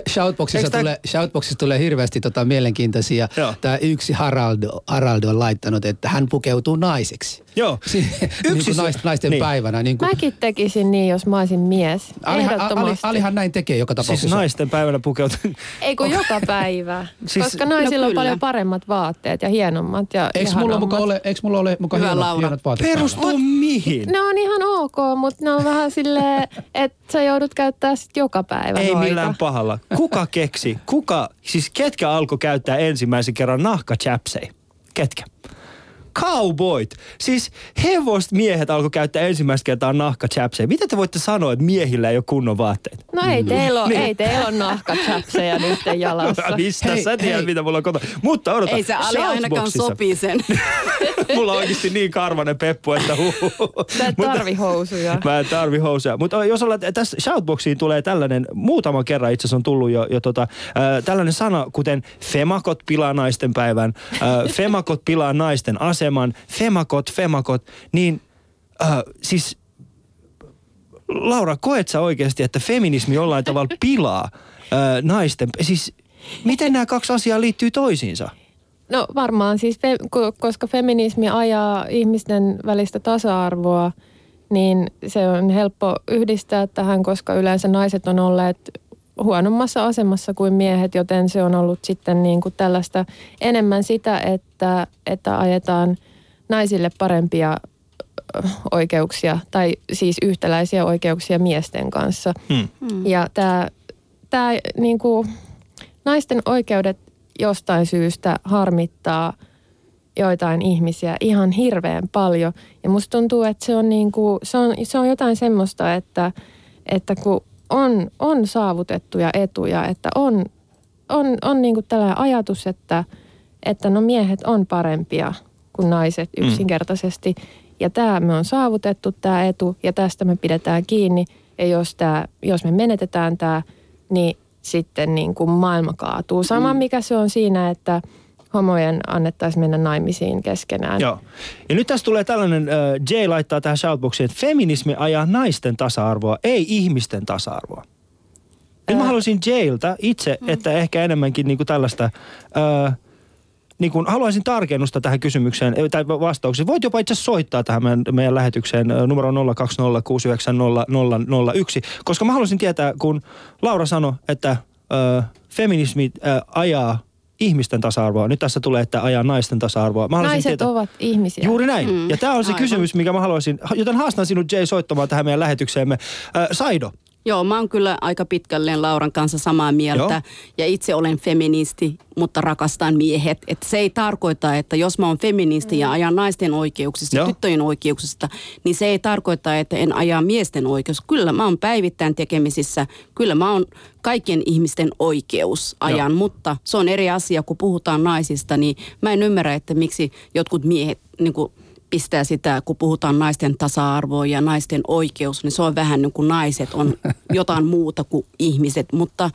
shoutboxissa, tää- tulee, shoutboxissa tulee hirveästi tota mielenkiintoisia. Tämä yksi Haraldo, Haraldo on laittanut, että hän pukeutuu naiseksi. Joo. [laughs] Niin kuin naisten, naisten niin. päivänä. Niin kuin, Mäkin tekisin niin, jos mä olisin mies. Alihan, Ali. Alihan näin tekee joka Siis tapauksessa. naisten päivänä pukeutuu. Ei kun [laughs] joka päivä. Siis- Koska naisilla No on paljon paremmat vaatteet ja hienommat ja Eikö mulla, muka ole, eikö mulla ole muka Hyvä, hienot, Laura. hienot vaatteet? Perustuu mihin? Ne on ihan ok, mutta ne on vähän silleen, että sä joudut käyttää sit joka päivä Ei noita. millään pahalla. Kuka keksi? Kuka, siis ketkä alkoi käyttää ensimmäisen kerran nahkachapsei? Ketkä? Cowboyt. Siis hevost miehet alkoi käyttää ensimmäistä kertaa nahkachapsei. Mitä te voitte sanoa, että miehillä ei ole kunnon vaatteet? No ei teillä ole, Niin. ei teillä ole nahkachapseja [laughs] nyt jalassa. Mistä Hei, sä tiedät, hei. mitä mulla on kotona? Mutta odota. Ei se Ali ainakaan sopii sen. [laughs] mulla on oikeasti niin karvanen peppu, että huh. Sä et tarvi housuja. Mä en tarvi housuja. Mutta jos ollaan, tässä shoutboxiin tulee tällainen, muutaman kerran itse asiassa on tullut jo, jo tota, äh, tällainen sana, kuten femakot pilaa naisten päivän, äh, femakot pilaa naisten aseman, femakot, femakot, niin äh, siis Laura, koet sä oikeasti, että feminismi jollain tavalla [laughs] pilaa äh, naisten, siis miten nämä kaksi asiaa liittyy toisiinsa? No varmaan siis, fe, ko- koska feminismi ajaa ihmisten välistä tasa-arvoa, niin se on helppo yhdistää tähän, koska yleensä naiset on olleet huonommassa asemassa kuin miehet, joten se on ollut sitten niin kuin tällaista enemmän sitä, että, että ajetaan naisille parempia oikeuksia tai siis yhtäläisiä oikeuksia miesten kanssa. Hmm. Ja tämä, tämä niin kuin, naisten oikeudet jostain syystä harmittaa joitain ihmisiä ihan hirveän paljon. Ja musta tuntuu, että se on, niin kuin, se on, se on jotain semmoista, että, että kun on, on saavutettuja etuja, että on, on, on niin kuin tällainen ajatus, että, että no miehet on parempia kuin naiset yksinkertaisesti. Ja tämä me on saavutettu tämä etu ja tästä me pidetään kiinni. ja jos, tää, jos me menetetään tämä, niin sitten niin kuin maailma kaatuu. Sama mm. mikä se on siinä, että homojen annettaisiin mennä naimisiin keskenään. Joo. Ja nyt tässä tulee tällainen, äh, Jay laittaa tähän shoutboxiin, että feminismi ajaa naisten tasa-arvoa, ei ihmisten tasa-arvoa. Nyt mä haluaisin Jayltä itse, että ehkä enemmänkin niinku tällaista... Äh, niin kuin haluaisin tarkennusta tähän kysymykseen tai vastaukseen. Voit jopa itse soittaa tähän meidän, meidän lähetykseen ö, numero 020690001, koska mä haluaisin tietää, kun Laura sanoi, että ö, feminismi ö, ajaa ihmisten tasa-arvoa. Nyt tässä tulee, että ajaa naisten tasa-arvoa. Mä Naiset tietää, ovat ihmisiä. Juuri näin. Mm, ja tämä on se aivan. kysymys, mikä mä haluaisin, joten haastan sinut Jay soittamaan tähän meidän lähetykseemme. Ö, Saido, Joo, mä oon kyllä aika pitkälleen Lauran kanssa samaa mieltä. Joo. Ja itse olen feministi, mutta rakastan miehet. Et se ei tarkoita, että jos mä oon feministi ja ajan naisten oikeuksista, Joo. tyttöjen oikeuksista, niin se ei tarkoita, että en aja miesten oikeus. Kyllä mä oon päivittäin tekemisissä. Kyllä mä oon kaikkien ihmisten oikeus ajan, Joo. mutta se on eri asia, kun puhutaan naisista, niin mä en ymmärrä, että miksi jotkut miehet niin kuin pistää sitä, kun puhutaan naisten tasa-arvoa ja naisten oikeus, niin se on vähän niin kuin naiset on [laughs] jotain muuta kuin ihmiset. Mutta,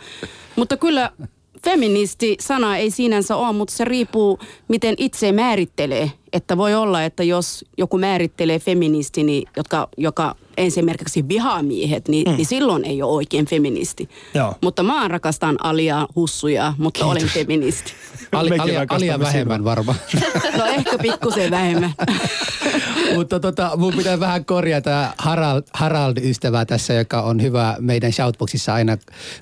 mutta kyllä feministi-sana ei sinänsä ole, mutta se riippuu, miten itse määrittelee. Että voi olla, että jos joku määrittelee feministi, niin, jotka, joka esimerkiksi vihaa miehet, niin, mm. niin silloin ei ole oikein feministi. Joo. Mutta mä rakastan Alia Hussuja, mutta olen feministi. [laughs] Ali, Mekin ali, rakastamme alia vähemmän varmaan. [laughs] No ehkä pikkusen vähemmän. [laughs] Mutta tota, mun pitää vähän korjata Harald, Harald-ystävää tässä, joka on hyvä meidän shoutboxissa aina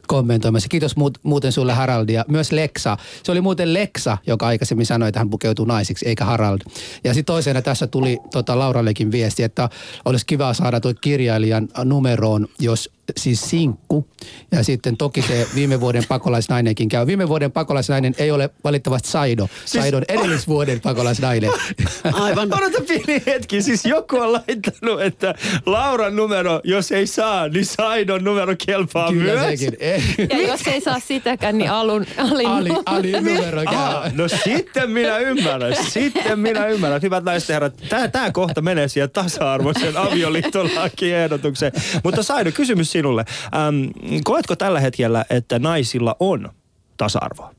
kommentoimassa. Kiitos muut, muuten sulle Harald ja myös Leksa. Se oli muuten Leksa, joka aikaisemmin sanoi, että hän pukeutuu naisiksi, eikä Harald. Ja sitten toisena tässä tuli tota, Laurallekin viesti, että olisi kiva saada tuo kirjailijan numeroon, jos siis sinkku. Ja sitten toki se viime vuoden pakolaisnainenkin käy. Viime vuoden pakolaisnainen ei ole valitettavasti Saido. Saido on edellisvuoden pakolaisnainen. [laughs] Aivan. Odota pieni hetki, siis joku on laittanut, että Lauran numero, jos ei saa, niin Saidon numero kelpaa Kyllä myös. sekin. [laughs] Ei. Ja jos ei saa sitäkään, niin alun, alin Ali, Ali numero Aha, käy. no sitten minä ymmärrän, sitten minä ymmärrän. Hyvät naiset ja herrat, tämä, tämä kohta menee siihen tasa-arvoisen avioliittolakiehdotukseen. Mutta Saido, kysymys sinulle. Ähm, koetko tällä hetkellä, että naisilla on tasa-arvoa?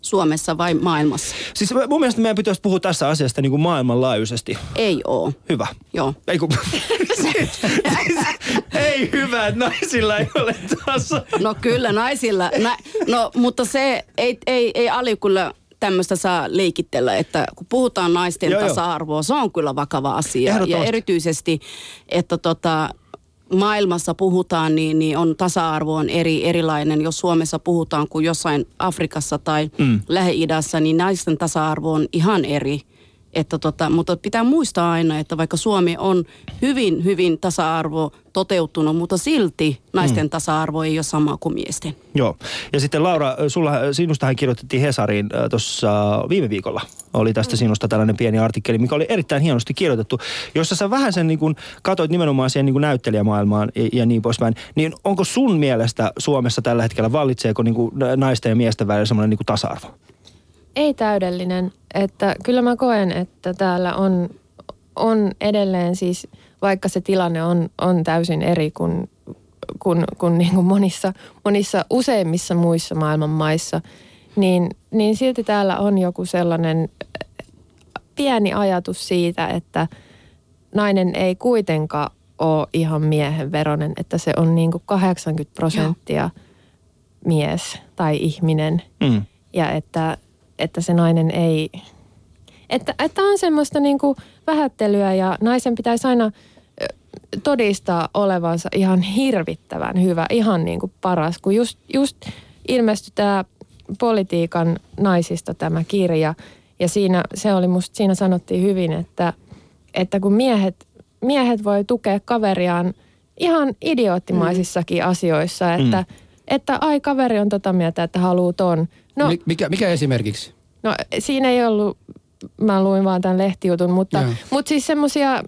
Suomessa vai maailmassa? Siis mun mielestä meidän pitäisi puhua tässä asiasta niin kuin maailmanlaajuisesti. Ei oo. Hyvä. Joo. Ei, kun, siis, [laughs] ei hyvä, että naisilla ei ole tasa. No kyllä naisilla. Na, no mutta se ei, ei, ei Ali kyllä tämmöistä saa leikitellä, että kun puhutaan naisten Joo, joo. tasa-arvoa, se on kyllä vakava asia. Ja erityisesti, että tota, maailmassa puhutaan, niin, niin on tasa-arvo on eri, erilainen. Jos Suomessa puhutaan kuin jossain Afrikassa tai mm. Lähi-idässä, niin naisten tasa-arvo on ihan eri. Että tota, mutta pitää muistaa aina, että vaikka Suomi on hyvin, hyvin tasa-arvo toteutunut, mutta silti naisten mm. tasa-arvo ei ole sama kuin miesten. Joo. Ja sitten Laura, sulla, sinustahan kirjoitettiin Hesariin tuossa viime viikolla. Oli tästä sinusta tällainen pieni artikkeli, mikä oli erittäin hienosti kirjoitettu, jossa sä vähän sen niin kuin katoit nimenomaan siihen niin kuin näyttelijämaailmaan ja, ja niin poispäin. Niin onko sun mielestä Suomessa tällä hetkellä, vallitseeko niin kuin naisten ja miesten välillä semmoinen niin tasa-arvo? Ei täydellinen. Että kyllä mä koen, että täällä on, on edelleen siis, vaikka se tilanne on, on täysin eri kuin, kuin, kuin, [laughs] niin kuin monissa, monissa useimmissa muissa maailman maissa, niin, niin silti täällä on joku sellainen pieni ajatus siitä, että nainen ei kuitenkaan ole ihan miehen veronen, että se on niin kuin 80 prosenttia mies tai ihminen Mm. ja että, että se nainen ei, että, että on semmoista niin kuin vähättelyä ja naisen pitäisi aina todistaa olevansa ihan hirvittävän hyvä, ihan niin kuin paras, kun just, just ilmestyi tämä politiikan naisista tämä kirja. Ja siinä, se oli musta, siinä sanottiin hyvin, että, että kun miehet, miehet voi tukea kaveriaan ihan idioottimaisissakin asioissa, että, että ai kaveri on tota mieltä, että haluaa ton. No, Mi- Mikä, mikä esimerkiksi? No siinä ei ollut, mä luin vaan tämän lehtijutun, mutta, Joo. mutta siis semmoisia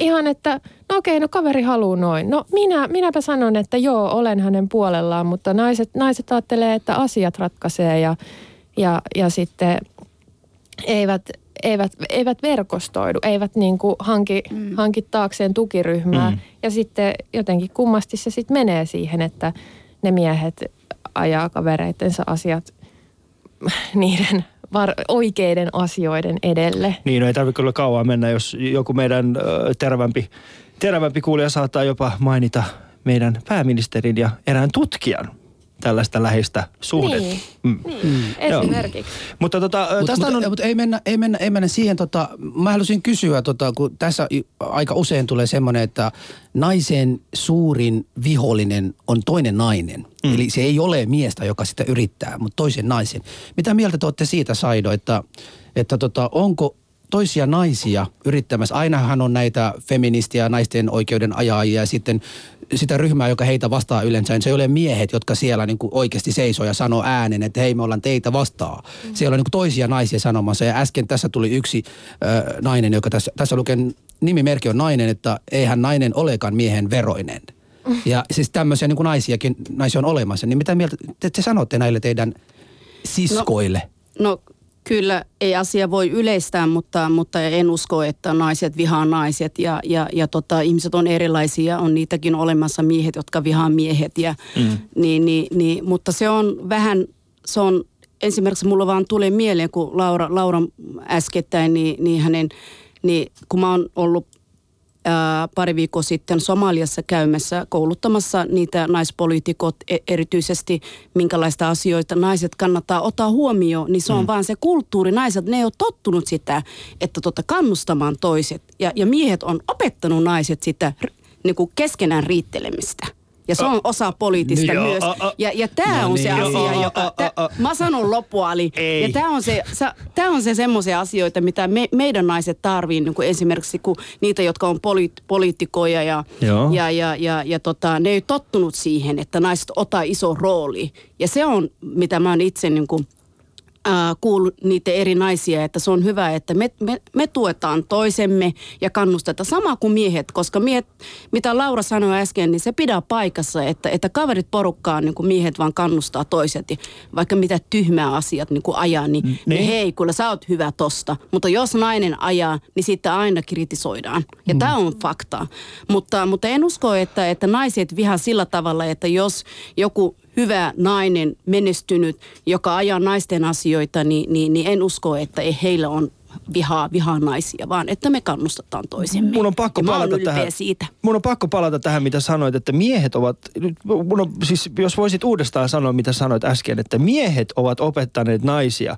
ihan, että no okei, no kaveri haluaa noin. No minä, minäpä sanon, että joo, olen hänen puolellaan, mutta naiset, naiset ajattelee, että asiat ratkaisee ja, ja, ja sitten eivät, eivät, eivät verkostoidu, eivät niin kuin hanki, mm. hanki taakseen tukiryhmää. Mm. Ja sitten jotenkin kummasti se sitten menee siihen, että ne miehet ajaa kavereittensa asiat [laughs] niiden var- oikeiden asioiden edelle. Niin, no ei tarvitse kyllä kauan mennä, jos joku meidän terävämpi, terävämpi kuulija saattaa jopa mainita meidän pääministerin ja erään tutkijan tällaista läheistä suhdetta. Niin, Mm. niin. esimerkiksi. Mutta tota, ö, Mutta tästä mut, on... mut ei, mennä, ei, mennä, ei mennä siihen, tota, mä haluaisin kysyä, tota, kun tässä aika usein tulee semmoinen, että naisen suurin vihollinen on toinen nainen. Mm. Eli se ei ole miestä, joka sitä yrittää, mutta toisen naisen. Mitä mieltä te olette siitä, Saido, että, että tota, onko toisia naisia yrittämässä. Ainahan on näitä feministiä, naisten oikeuden ajajia ja sitten sitä ryhmää, joka heitä vastaa yleensä. Se ei ole miehet, jotka siellä niin kuin oikeasti seisoo ja sanoo äänen, että hei me ollaan teitä vastaan. Mm. Siellä on niin kuin toisia naisia sanomassa ja äsken tässä tuli yksi äh, nainen, joka tässä, tässä lukee, nimimerkki on nainen, että eihän nainen olekaan miehen veroinen. Ja siis tämmöisiä niin kuin naisiakin, naisia on olemassa. Niin mitä mieltä te, te sanotte näille teidän siskoille? No kyllä ei asia voi yleistää, mutta, mutta en usko, että naiset vihaa naiset ja, ja, ja tota, ihmiset on erilaisia. On niitäkin olemassa miehet, jotka vihaa miehet. Ja, mm. niin, niin, niin, mutta se on vähän, se on esimerkiksi mulla vaan tulee mieleen, kun Laura, Laura äskettäin, niin, niin hänen, niin kun mä oon ollut ää, pari viikkoa sitten Somaliassa käymässä kouluttamassa niitä naispoliitikot e- erityisesti, minkälaista asioita naiset kannattaa ottaa huomioon, niin se on mm. vaan se kulttuuri. Naiset, ne ei ole tottunut sitä, että tota kannustamaan toiset. Ja, ja miehet on opettanut naiset sitä niin kuin keskenään riittelemistä. Ja se on osa poliittista Joo, myös. a- a- Ja, ja tämä No on se niin, asia, joo, joka... a- a- a- Mä sanon loppuali. Ei. Ja tämä on se, tää on se semmoisia asioita, mitä me, meidän naiset tarvii, niin kuin esimerkiksi kun niitä, jotka on poliit, poliitikkoja ja, Joo. ja, ja, ja, ja tota, ne ei tottunut siihen, että naiset ottaa iso rooli. Ja se on, mitä mä oon itse niin kuin, äh, kuullut niitä eri naisia, että se on hyvä, että me, me, me tuetaan toisemme ja kannustetaan. Sama kuin miehet, koska miehet, mitä Laura sanoi äsken, niin se pidää paikassa, että, että kaverit porukkaan niin kuin miehet vaan kannustaa toiset. Ja vaikka mitä tyhmää asiat niin kuin ajaa, niin, niin. niin. hei, kyllä sä oot hyvä tosta. Mutta jos nainen ajaa, niin sitten aina kritisoidaan. Ja mm. tämä on fakta. Mutta, mutta en usko, että, että naiset vihaa sillä tavalla, että jos joku hyvä nainen, menestynyt, joka ajaa naisten asioita, niin, niin, niin en usko, että ei heillä on vihaa, vihaa naisia, vaan että me kannustetaan toisemme. Mun on pakko ja palata tähän. siitä. Mun on pakko palata tähän, mitä sanoit, että miehet ovat, mun on, siis jos voisit uudestaan sanoa, mitä sanoit äsken, että miehet ovat opettaneet naisia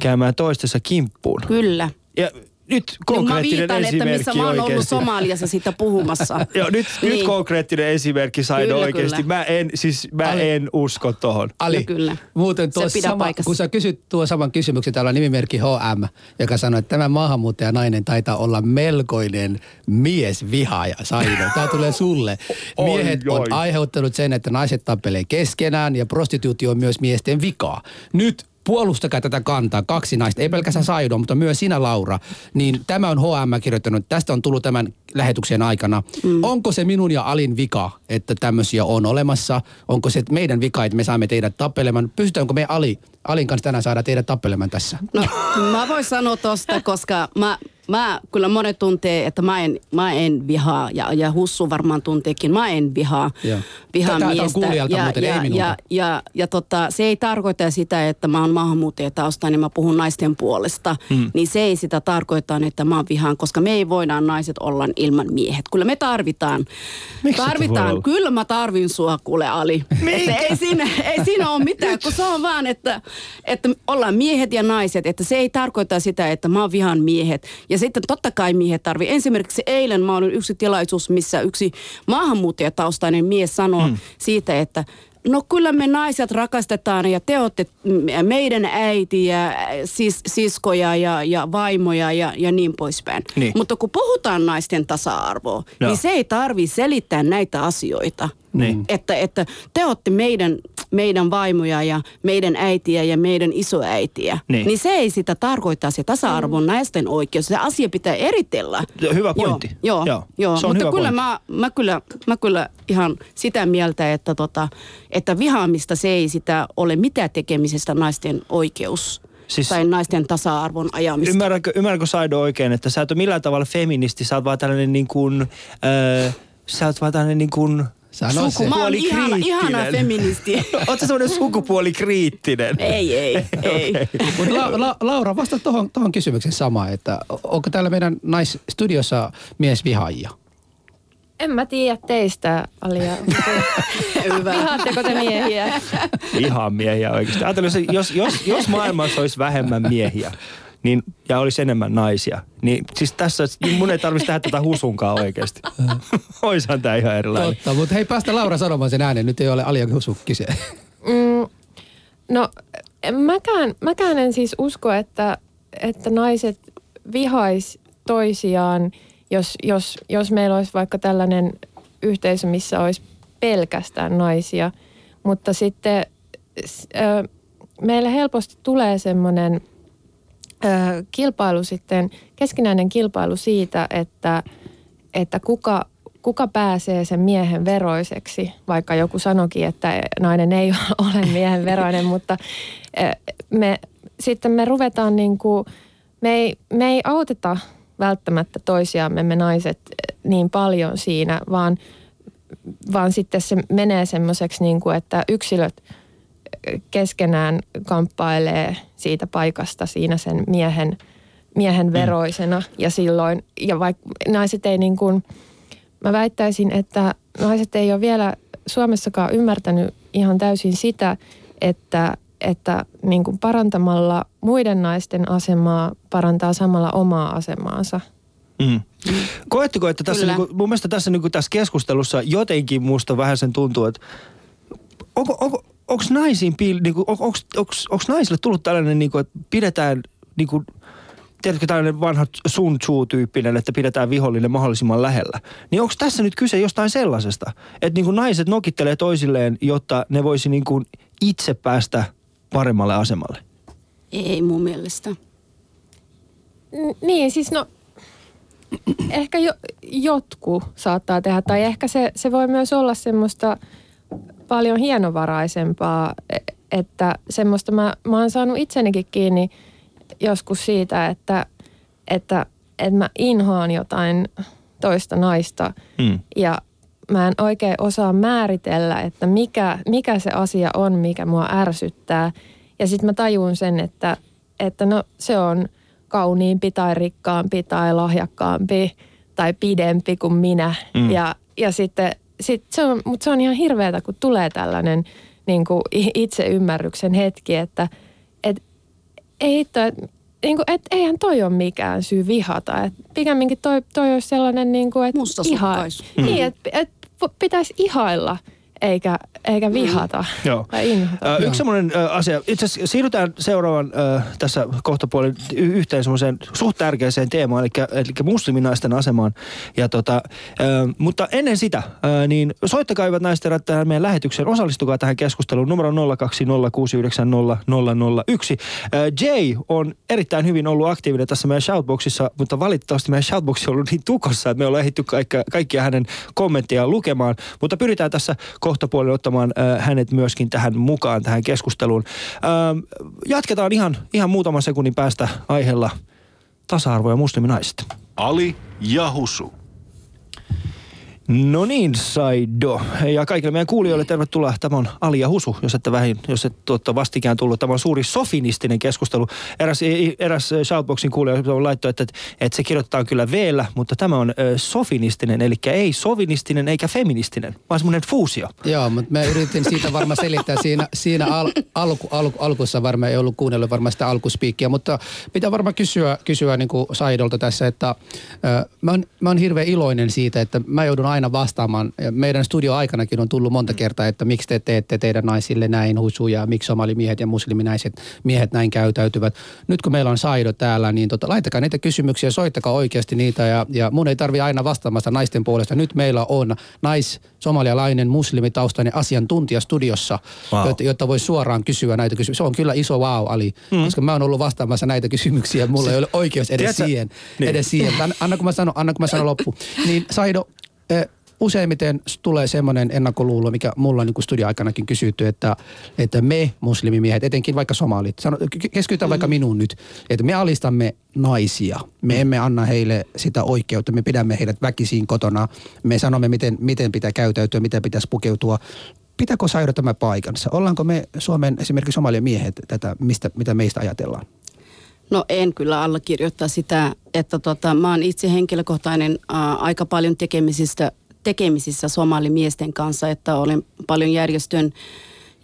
käymään toistensa kimppuun. Kyllä. Ja nyt Niin mä konkreettinen viitan, että esimerkki missä mä oon ollut. Somaliassa sitä puhumassa. [laughs] Joo, nyt, niin. nyt konkreettinen esimerkki Saido Kyllä, oikeasti. kyllä. Mä en, siis mä Ali. en usko tohon. Ali, No kyllä. muuten tuo sama, paikassa. kun sä kysyt tuo saman kysymyksen, täällä on nimimerkki HM, joka sanoi, että tämä maahanmuuttajanainen taitaa olla melkoinen miesvihaaja, Saido. Tämä tulee sulle. [laughs] Oi, Miehet on aiheuttanut sen, että naiset tappelee keskenään ja prostituutio on myös miesten vikaa. Nyt puolustakaa tätä kantaa, kaksi naista, ei pelkästään Saido, mutta myös sinä Laura, niin tämä on HM kirjoittanut, tästä on tullut tämän lähetyksen aikana. Mm. Onko se minun ja Alin vika, että tämmöisiä on olemassa? Onko se meidän vika, että me saamme teidät tappelemaan? Pystytäänkö me Ali, Alin kanssa tänään saada teidät tappelemaan tässä? No, mä voin sanoa tosta, koska mä, mä kyllä monet tuntee, että mä en, mä en vihaa, ja, ja Hussu varmaan tunteekin, mä en vihaa, vihaa Tätä miestä. kuulijalta ja, muuten, ei ja, minulta. ja, ja, ja tota, se ei tarkoita sitä, että mä oon maahanmuuttajatausta, niin mä puhun naisten puolesta. Hmm. Niin se ei sitä tarkoita, että mä oon vihaan, koska me ei voidaan naiset olla ilman miehet. Kyllä me tarvitaan. Miksi tarvitaan. Kyllä mä tarvin sua, kuule Ali. Että ei, siinä, ei siinä ole mitään, kun se on vaan, että, että ollaan miehet ja naiset. Että se ei tarkoita sitä, että mä oon vihan miehet. Ja sitten totta kai miehet tarvii. Esimerkiksi eilen mä olin yksi tilaisuus, missä yksi maahanmuuttajataustainen mies sanoo hmm. siitä, että No kyllä me naiset rakastetaan ja te olette meidän äitiä, sis, siskoja ja, ja vaimoja ja, ja niin poispäin. Niin. Mutta kun puhutaan naisten tasa-arvoa, Joo. niin se ei tarvi selittää näitä asioita. Niin. Että, että te olette meidän, meidän vaimoja ja meidän äitiä ja meidän isoäitiä. Niin. Niin se ei sitä tarkoita se tasa-arvo on naisten oikeus. Se asia pitää eritellä. Hyvä pointti. Joo, joo, Joo, joo. se on mutta hyvä kyllä pointti. mä, mä, kyllä, mä kyllä ihan sitä mieltä, että, tota, että vihaamista se ei sitä ole mitä tekemisestä naisten oikeus. Siis- tai naisten tasa-arvon ajamista. Ymmärränkö, ymmärränkö Saido oikein, että sä et ole millään tavalla feministi, sä oot vaan tällainen niin kuin, äh, sä oot vaan tällainen niin kuin Sano se. Mä oon ihana, sukupuolikriittinen. ihana feministi. [laughs] Oot sä semmoinen sukupuolikriittinen? ei, ei, [laughs] ei. Mutta La, La, Laura, vasta tuohon tohon kysymykseen sama, että onko täällä meidän naisstudiossa miesvihaajia? En mä tiedä teistä, Alia. [laughs] Hyvä. Vihaatteko te miehiä? Ihan miehiä oikeasti. Ajattelin, jos, jos, jos, jos maailmassa olisi vähemmän miehiä niin, ja olisi enemmän naisia, niin siis tässä mun ei tarvitsisi tehdä tätä husunkaan oikeasti. [laughs] Oishan tämä ihan erilainen. Totta, mutta hei päästä Laura sanomaan sen äänen, nyt ei ole Alia Husu kyse. Mm, no, en mäkään, mäkään en siis usko, että, että naiset vihais toisiaan, jos, jos, jos meillä olisi vaikka tällainen yhteisö, missä olisi pelkästään naisia. Mutta sitten ö, meille helposti tulee semmoinen kilpailu sitten, keskinäinen kilpailu siitä, että, että kuka, kuka pääsee sen miehen veroiseksi, vaikka joku sanokin, että nainen ei [laughs] ole miehen veroinen, [laughs] mutta me, sitten me ruvetaan niin kuin, me ei, me ei auteta välttämättä toisiamme me naiset niin paljon siinä, vaan, vaan sitten se menee semmoiseksi niin kuin, että yksilöt keskenään kamppailee siitä paikasta siinä sen miehen, miehen veroisena. Ja silloin, ja vaikka naiset ei niin kuin, mä väittäisin, että naiset ei ole vielä Suomessakaan ymmärtänyt ihan täysin sitä, että, että niin kuin parantamalla muiden naisten asemaa parantaa samalla omaa asemaansa. Mm. Koetteko, että tässä, Kyllä. niinku, mun mielestä tässä, niinku, tässä keskustelussa jotenkin musta vähän sen tuntuu, että onko, onko, onko naisiin, niinku, onko naisille tullut tällainen, niinku, että pidetään, niinku, tiedätkö tällainen vanha Sun Tzu-tyyppinen, että pidetään vihollinen mahdollisimman lähellä. Niin onko tässä nyt kyse jostain sellaisesta, että niinku naiset nokittelee toisilleen, jotta ne voisi niinku itse päästä paremmalle asemalle? Ei mun mielestä. N- Niin, siis no ehkä jo, jotkut saattaa tehdä, tai ehkä se, se voi myös olla semmoista paljon hienovaraisempaa, e- että semmoista mä, mä oon saanut itsenikin kiinni joskus siitä, että, että, että mä inhoan jotain toista naista Mm. ja mä en oikein osaa määritellä, että mikä, mikä se asia on, mikä mua ärsyttää. Ja sitten mä tajun sen, että, että no se on kauniimpi tai rikkaampi tai lahjakkaampi tai pidempi kuin minä. Mm. Ja, ja sitten sit se on, mutta se on ihan hirveätä, kun tulee tällainen niin kuin i- itseymmärryksen hetki, että et, ei hitto, et, niin kuin, et, eihän toi ole mikään syy vihata. Et pikemminkin toi, toi olisi sellainen, niin kuin, että. Iha, niin, että et, pitäisi ihailla eikä, eikä vihata Joo. tai inhota. Ö, yksi semmoinen ö, asia, itse asiassa siirrytään seuraavan ö, tässä kohtapuolin y- yhteen semmoiseen suht tärkeäseen teemaan, eli, eli musliminaisten asemaan. Ja tota, ö, mutta ennen sitä, ö, niin soittakaa hyvät naiset ja tähän meidän lähetykseen, osallistukaa tähän keskusteluun numero 020690001. Ö, Jay on erittäin hyvin ollut aktiivinen tässä meidän shoutboxissa, mutta valitettavasti meidän shoutbox on ollut niin tukossa, että me ollaan ehditty kaikkia, kaikkia hänen kommentteja lukemaan, mutta pyritään tässä kohtapuolella ottamaan ö, hänet myöskin tähän mukaan, tähän keskusteluun. Ö, jatketaan ihan, ihan muutaman sekunnin päästä aiheella tasa-arvo ja musliminaiset. Ali ja Husu. No niin, Saido. Ja kaikille meidän kuulijoille tervetuloa. Tämä on Ali ja Husu, jos ette, vähin, jos et vastikään tullut. Tämä on suuri sofinistinen keskustelu. Eräs, eräs Shoutboxin kuulija laittoi, että, että se kirjoitetaan kyllä v mutta tämä on sofinistinen, eli ei sovinistinen eikä feministinen, vaan semmoinen fuusio. Joo, mutta mä yritin siitä varmaan selittää siinä, siinä al, alku, alku, alkussa varmaan ei ollut kuunnellut varmaan sitä alkuspiikkiä, mutta pitää varmaan kysyä, kysyä niin kuin Saidolta tässä, että ö, mä, oon, mä oon hirveän iloinen siitä, että mä joudun aina vastaamaan. Ja Meidän studio-aikanakin on tullut monta kertaa, että miksi te teette teidän naisille näin husuja, miksi somalimiehet ja musliminaiset miehet näin käytäytyvät. Nyt kun meillä on Saido täällä, niin tota, laittakaa niitä kysymyksiä, soittakaa oikeasti niitä ja, ja mun ei tarvi aina vastaamasta naisten puolesta. Nyt meillä on nais somalialainen muslimitaustainen asiantuntija studiossa, Wow. jotta, jotta voi suoraan kysyä näitä kysymyksiä. Se on kyllä iso wow, Ali, mm. koska mä oon ollut vastaamassa näitä kysymyksiä. Mulla ei ole oikeus edes Tiedätkö- siihen. niin. Edes siihen. Anna, kun mä sanon, anna kun mä sanon loppu. Niin Saido, useimmiten tulee semmoinen ennakkoluulo, mikä mulla on niin studioaikanakin kysytty, että, että me muslimimiehet, etenkin vaikka somalit, sano, keskitytään mm. vaikka minuun nyt, että me alistamme naisia. Me mm. emme anna heille sitä oikeutta, me pidämme heidät väkisiin kotona. Me sanomme, miten, miten pitää käytäytyä, miten pitäisi pukeutua. Pitääkö saada tämä paikansa? Ollaanko me Suomen esimerkiksi somalien miehet tätä, mistä, mitä meistä ajatellaan? No en kyllä allekirjoittaa sitä, että tota, mä oon itse henkilökohtainen ää, aika paljon tekemisistä, tekemisissä somalimiesten kanssa, että olen paljon järjestön,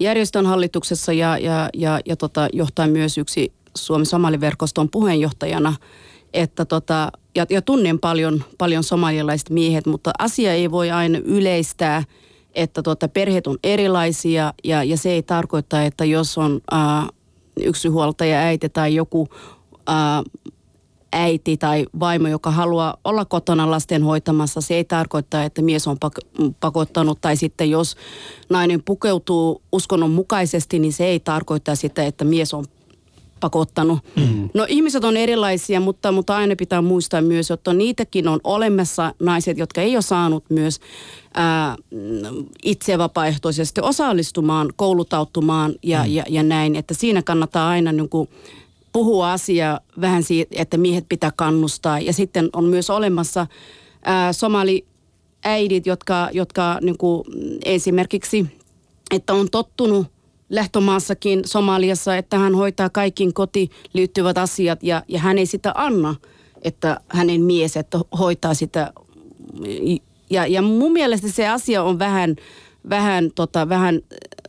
järjestön hallituksessa ja, ja, ja, ja tota, johtaa myös yksi Suomen somaliverkoston puheenjohtajana. Että tota, ja, ja tunnen paljon, paljon somalilaiset miehet, mutta asia ei voi aina yleistää, että tota, perheet on erilaisia ja, ja se ei tarkoita, että jos on ää, yksinhuoltaja äiti tai joku ää, äiti tai vaimo, joka haluaa olla kotona lasten hoitamassa, se ei tarkoita, että mies on pakottanut. Tai sitten jos nainen pukeutuu uskonnon mukaisesti, niin se ei tarkoita sitä, että mies on pakottanut. Mm. No ihmiset on erilaisia, mutta, mutta aina pitää muistaa myös, että niitäkin on olemassa naiset, jotka ei ole saanut myös ää, itse vapaaehtoisesti osallistumaan, koulutautumaan ja, mm. ja, ja näin. Että siinä kannattaa aina niin kuin, puhua asiaa vähän siitä, että miehet pitää kannustaa. Ja sitten on myös olemassa ää, somali äidit, jotka, jotka niin kuin esimerkiksi, että on tottunut lähtömaassakin Somaliassa, että hän hoitaa kaikkiin koti liittyvät asiat ja, ja hän ei sitä anna, että hänen mies että hoitaa sitä. Ja, ja mun mielestä se asia on vähän, vähän, tota, vähän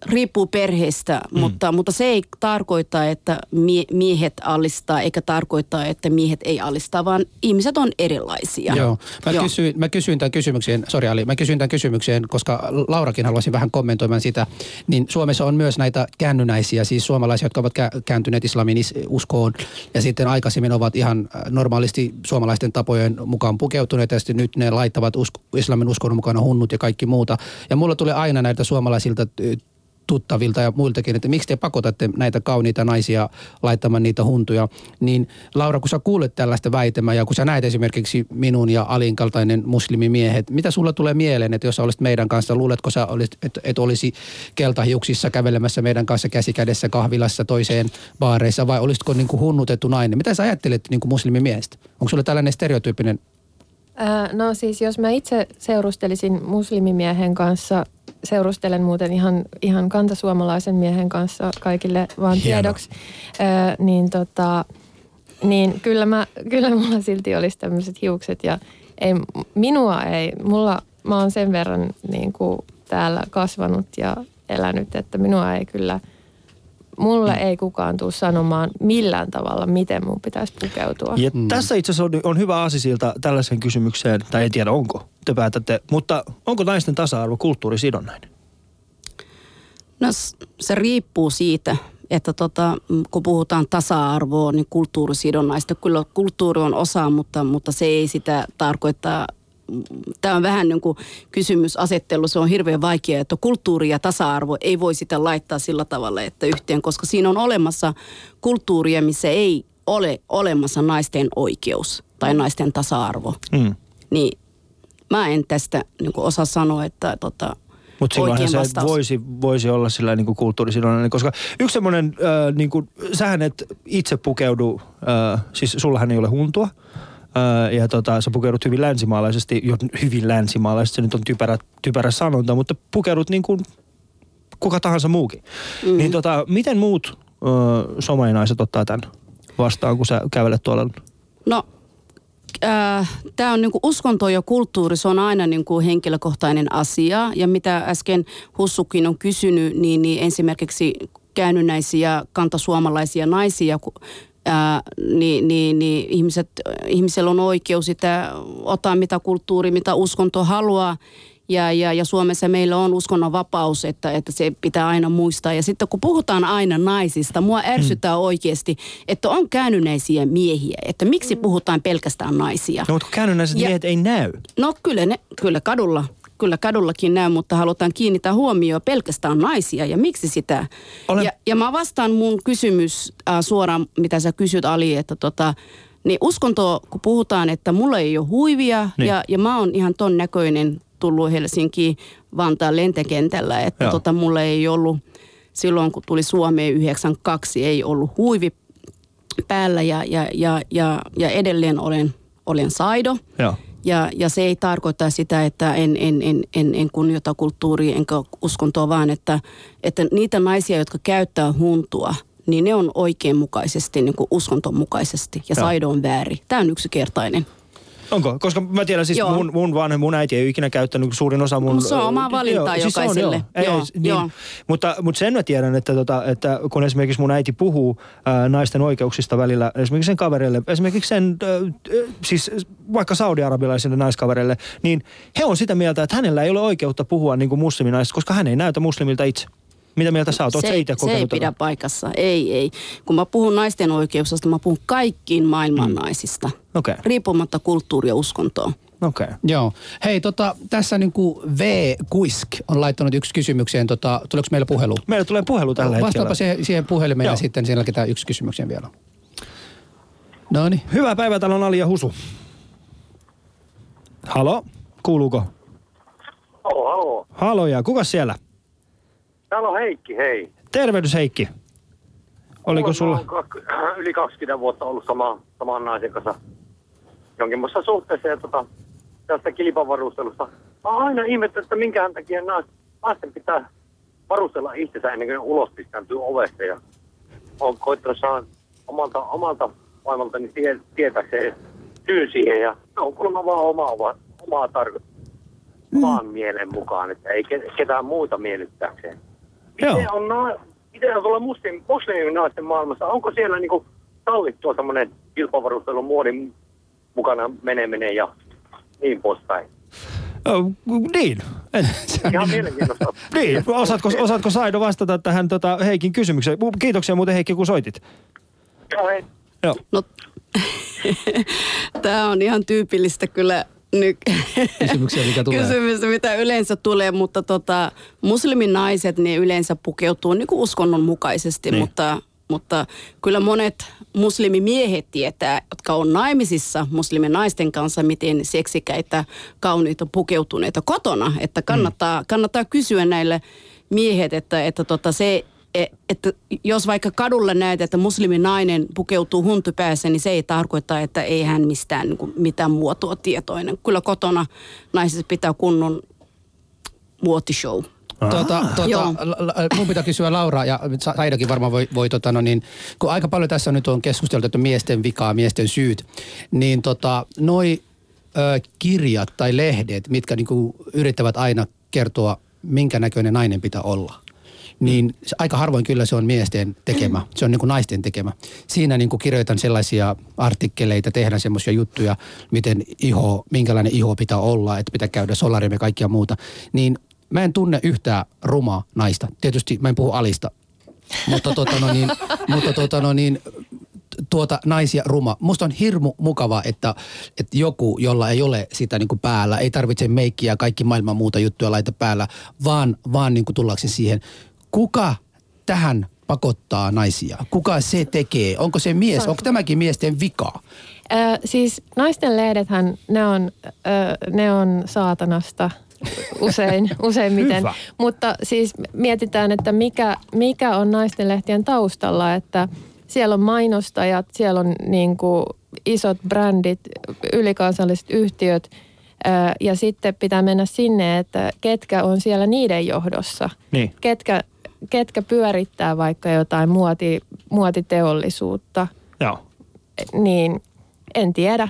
riippuu perheestä, mm. mutta, mutta se ei tarkoita, että mie, miehet alistaa, eikä tarkoita, että miehet ei alistaa, vaan ihmiset on erilaisia. Joo. Mä, Joo. Kysyin, mä kysyin tämän kysymyksen, sorry Ali, mä kysyin tämän kysymyksen, koska Laurakin haluaisin vähän kommentoimaan sitä, niin Suomessa on myös näitä käännynäisiä, siis suomalaisia, jotka ovat kääntyneet islamin uskoon ja sitten aikaisemmin ovat ihan äh, normaalisti suomalaisten tapojen mukaan pukeutuneet ja sitten nyt ne laittavat usko, islamin uskon mukana hunnut ja kaikki muuta. Ja mulla tulee aina näitä suomalaisilta tuttavilta ja muiltakin, että miksi te pakotatte näitä kauniita naisia laittamaan niitä huntuja. Niin Laura, kun sä kuulet tällaista väitämää ja kun sä näet esimerkiksi minun ja Alin kaltainen muslimimiehet, mitä sulla tulee mieleen, että jos sä olisit meidän kanssa, luuletko sä, että et olisi keltahiuksissa kävelemässä meidän kanssa käsikädessä kahvilassa toiseen baareissa vai olisitko niin kuin hunnutettu nainen? Mitä sä ajattelet niin kuin muslimimiestä? Onko sulla tällainen stereotyyppinen No siis jos mä itse seurustelisin muslimimiehen kanssa seurustelen muuten ihan, ihan kantasuomalaisen miehen kanssa kaikille vaan tiedoksi, Ö, niin, tota, niin kyllä, mä, kyllä mulla silti olisi tämmöiset hiukset ja ei, minua ei, mulla, mä oon sen verran niin kuin täällä kasvanut ja elänyt, että minua ei kyllä – mulle mm. ei kukaan tule sanomaan millään tavalla, miten mun pitäisi pukeutua. Ja mm. tässä itse asiassa on, on hyvä asisilta tällaisen kysymykseen, tai en tiedä onko, te päätätte, mutta onko naisten tasa-arvo kulttuurisidonnainen? No se riippuu siitä, että tota, kun puhutaan tasa-arvoa, niin kulttuurisidonnaista. Kyllä kulttuuri on osa, mutta, mutta se ei sitä tarkoittaa tämä on vähän niin kuin kysymysasettelu, se on hirveän vaikea, että kulttuuri ja tasa-arvo ei voi sitä laittaa sillä tavalla, että yhteen, koska siinä on olemassa kulttuuria, missä ei ole olemassa naisten oikeus tai naisten tasa-arvo. Mm. Niin mä en tästä niin kuin osaa sanoa, että tota, mutta silloinhan se vastaus. voisi, voisi olla sillä niin kuin kulttuurisidonnainen, koska yksi semmoinen, äh, niin kuin, sähän et itse pukeudu, äh, siis sullahan ei ole huntua, ja tota, sä pukeudut hyvin länsimaalaisesti, jo hyvin länsimaalaisesti, se nyt on typerä, typerä sanonta, mutta pukeudut niin kuin kuka tahansa muukin. Mm. Niin tota, miten muut ö, somalinaiset ottaa tämän vastaan, kun sä kävelet tuolla? No äh, tämä on niinku uskonto ja kulttuuri, se on aina niinku henkilökohtainen asia. Ja mitä äsken Hussukin on kysynyt, niin, niin esimerkiksi käännynnäisiä kantasuomalaisia naisia, ää, niin, niin, niin ihmiset, ihmisellä on oikeus sitä ottaa mitä kulttuuri, mitä uskonto haluaa. Ja, ja, ja Suomessa meillä on uskonnon vapaus, että, että se pitää aina muistaa. Ja sitten kun puhutaan aina naisista, mua ärsyttää mm. oikeasti, että on käännyneisiä miehiä. Että miksi puhutaan pelkästään naisia. No mutta käännynnäiset ja, miehet ei näy. No kyllä, ne, kyllä kadulla kyllä kadullakin näy, mutta halutaan kiinnittää huomioon pelkästään naisia ja miksi sitä. Olen... Ja, ja mä vastaan mun kysymys äh, suoraan, mitä sä kysyt Ali, että tota, niin uskonto, kun puhutaan, että mulla ei ole huivia niin. ja, ja mä oon ihan ton näköinen tullut Helsinkiin Vantaan lentokentällä, että Joo. tota, mulla ei ollut silloin, kun tuli Suomeen 92, ei ollut huivi päällä ja, ja, ja, ja, ja edelleen olen, olen saido. Joo. Ja, ja se ei tarkoita sitä, että en, en, en, en, en kunnioita kulttuuria enkä uskontoa, vaan että, että niitä naisia, jotka käyttää huntua, niin ne on oikeinmukaisesti, niin kuin uskonton mukaisesti. Ja saido on väärin. Tämä on yksinkertainen. Onko? Koska mä tiedän siis Joo. mun, mun vanhem, mun äiti ei ole ikinä käyttänyt suurin osa mun... Se on oma valinta joo, jokaiselle. Se on, joo. Ei, Joo, ei, niin, joo. Mutta, mutta sen mä tiedän, että, tota, että kun esimerkiksi mun äiti puhuu ää, naisten oikeuksista välillä, esimerkiksi sen kavereille, esimerkiksi sen, ää, siis vaikka saudi-arabilaisille naiskavereille, niin he on sitä mieltä, että hänellä ei ole oikeutta puhua niin kuin musliminaisista, koska hän ei näytä muslimilta itse. Mitä mieltä sä oot? Se, sä itse se ei pidä tätä? paikassa. Ei, ei. Kun mä puhun naisten oikeuksista, mä puhun kaikkiin maailman mm. naisista. Okei, Riippumatta kulttuuri- ja uskontoa. okei. Joo. Hei, tota, tässä niin kuin V. Kuisk on laittanut yksi kysymykseen. Tota, tuleeko meillä puhelu? Meillä tulee puhelu tällä hetkellä. Vastaapa siihen, siihen puhelimeen Joo. ja sitten sen jälkeen yksi kysymykseen vielä. No niin. Hyvää päivää, täällä on Ali ja Husu. Halo, kuuluuko? Halo, halo. Halo ja kuka siellä? Täällä on Heikki, hei. Tervehdys Heikki. Oliko Mulla sulla? [clears throat] yli 20 vuotta ollut sama, saman naisen kanssa jonkinlaisessa suhteessa ja tota, tästä kilpavarustelusta. Mä oon aina ihmettänyt, että minkähän takia nais- naisten pitää varustella itsensä ennen kuin ulos pistäytyy ovesta. Ja oon koittanut saada omalta, omalta maailmaltani tie, tietääkseen syyn siihen ja se on kuulemma vaan oma, oma, omaa tarkoitus. Oman mielen mukaan, että ei ke- ketään muuta miellyttääkseen. Joo. Miten on, na- miten on tuolla muslim, musliminaisten maailmassa, onko siellä niinku sallittua semmoinen kilpavarustelun muodin mukana meneminen ja niin poispäin? Oh, niin. En, [laughs] Ihan mielenkiintoista. niin. Osaatko, osaatko Saido vastata tähän tota, Heikin kysymykseen? Kiitoksia muuten Heikki, kun soitit. Joo, hei. Joo. No, [laughs] tämä on ihan tyypillistä kyllä nyt Kysymyksiä, mikä tulee. kysymystä, mitä yleensä tulee, mutta tota, musliminaiset, ne yleensä pukeutuu niin kuin uskonnon mukaisesti, Niin. mutta, mutta kyllä monet muslimimiehet tietää, jotka on naimisissa musliminaisten kanssa, miten seksikäitä, kauniita pukeutuneita kotona, että kannattaa, kannattaa kysyä näille miehet, että, että tota se että jos vaikka kadulla näet, että musliminainen pukeutuu huntu päässä, niin se ei tarkoita, että ei hän mistään niin kuin, mitään muotoa tietoinen. Kyllä kotona naisissa pitää kunnon muotishow. Tuota, tuota, mun pitää kysyä Laura ja Sa- Saidakin varmaan voi, voi tota, no niin, kun aika paljon tässä nyt on keskusteltu, että miesten vikaa, miesten syyt, niin tota, noi ö, kirjat tai lehdet, mitkä niinku yrittävät aina kertoa, minkä näköinen nainen pitää olla, niin aika harvoin kyllä se on miesten tekemä, se on niinku naisten tekemä. Siinä niinku kirjoitan sellaisia artikkeleita, tehdään semmoisia juttuja, miten iho, minkälainen iho pitää olla, että pitää käydä solarium ja kaikkia muuta. Niin mä en tunne yhtään rumaa naista. Tietysti mä en puhu alista, mutta, tota no niin, mutta tota no niin, tuota naisia ruma. Musta on hirmu mukavaa, että, että joku, jolla ei ole sitä niin kuin päällä, ei tarvitse meikkiä ja kaikki maailman muuta juttuja laita päällä, vaan, vaan niin kuin tullakseen siihen. Kuka tähän pakottaa naisia? Kuka se tekee? Onko se mies? Onko tämäkin miesten vika? Ö, siis naisten lehdethän, ne on, ö, ne on saatanasta usein, [laughs] useimmiten. Hyvä. Mutta siis mietitään, että mikä, mikä on naisten lehtien taustalla, että siellä on mainostajat, siellä on niin kuin isot brändit, ylikansalliset yhtiöt ja sitten pitää mennä sinne, että ketkä on siellä niiden johdossa. Niin. Ketkä, ketkä pyörittää vaikka jotain muoti, muotiteollisuutta Joo. niin en tiedä.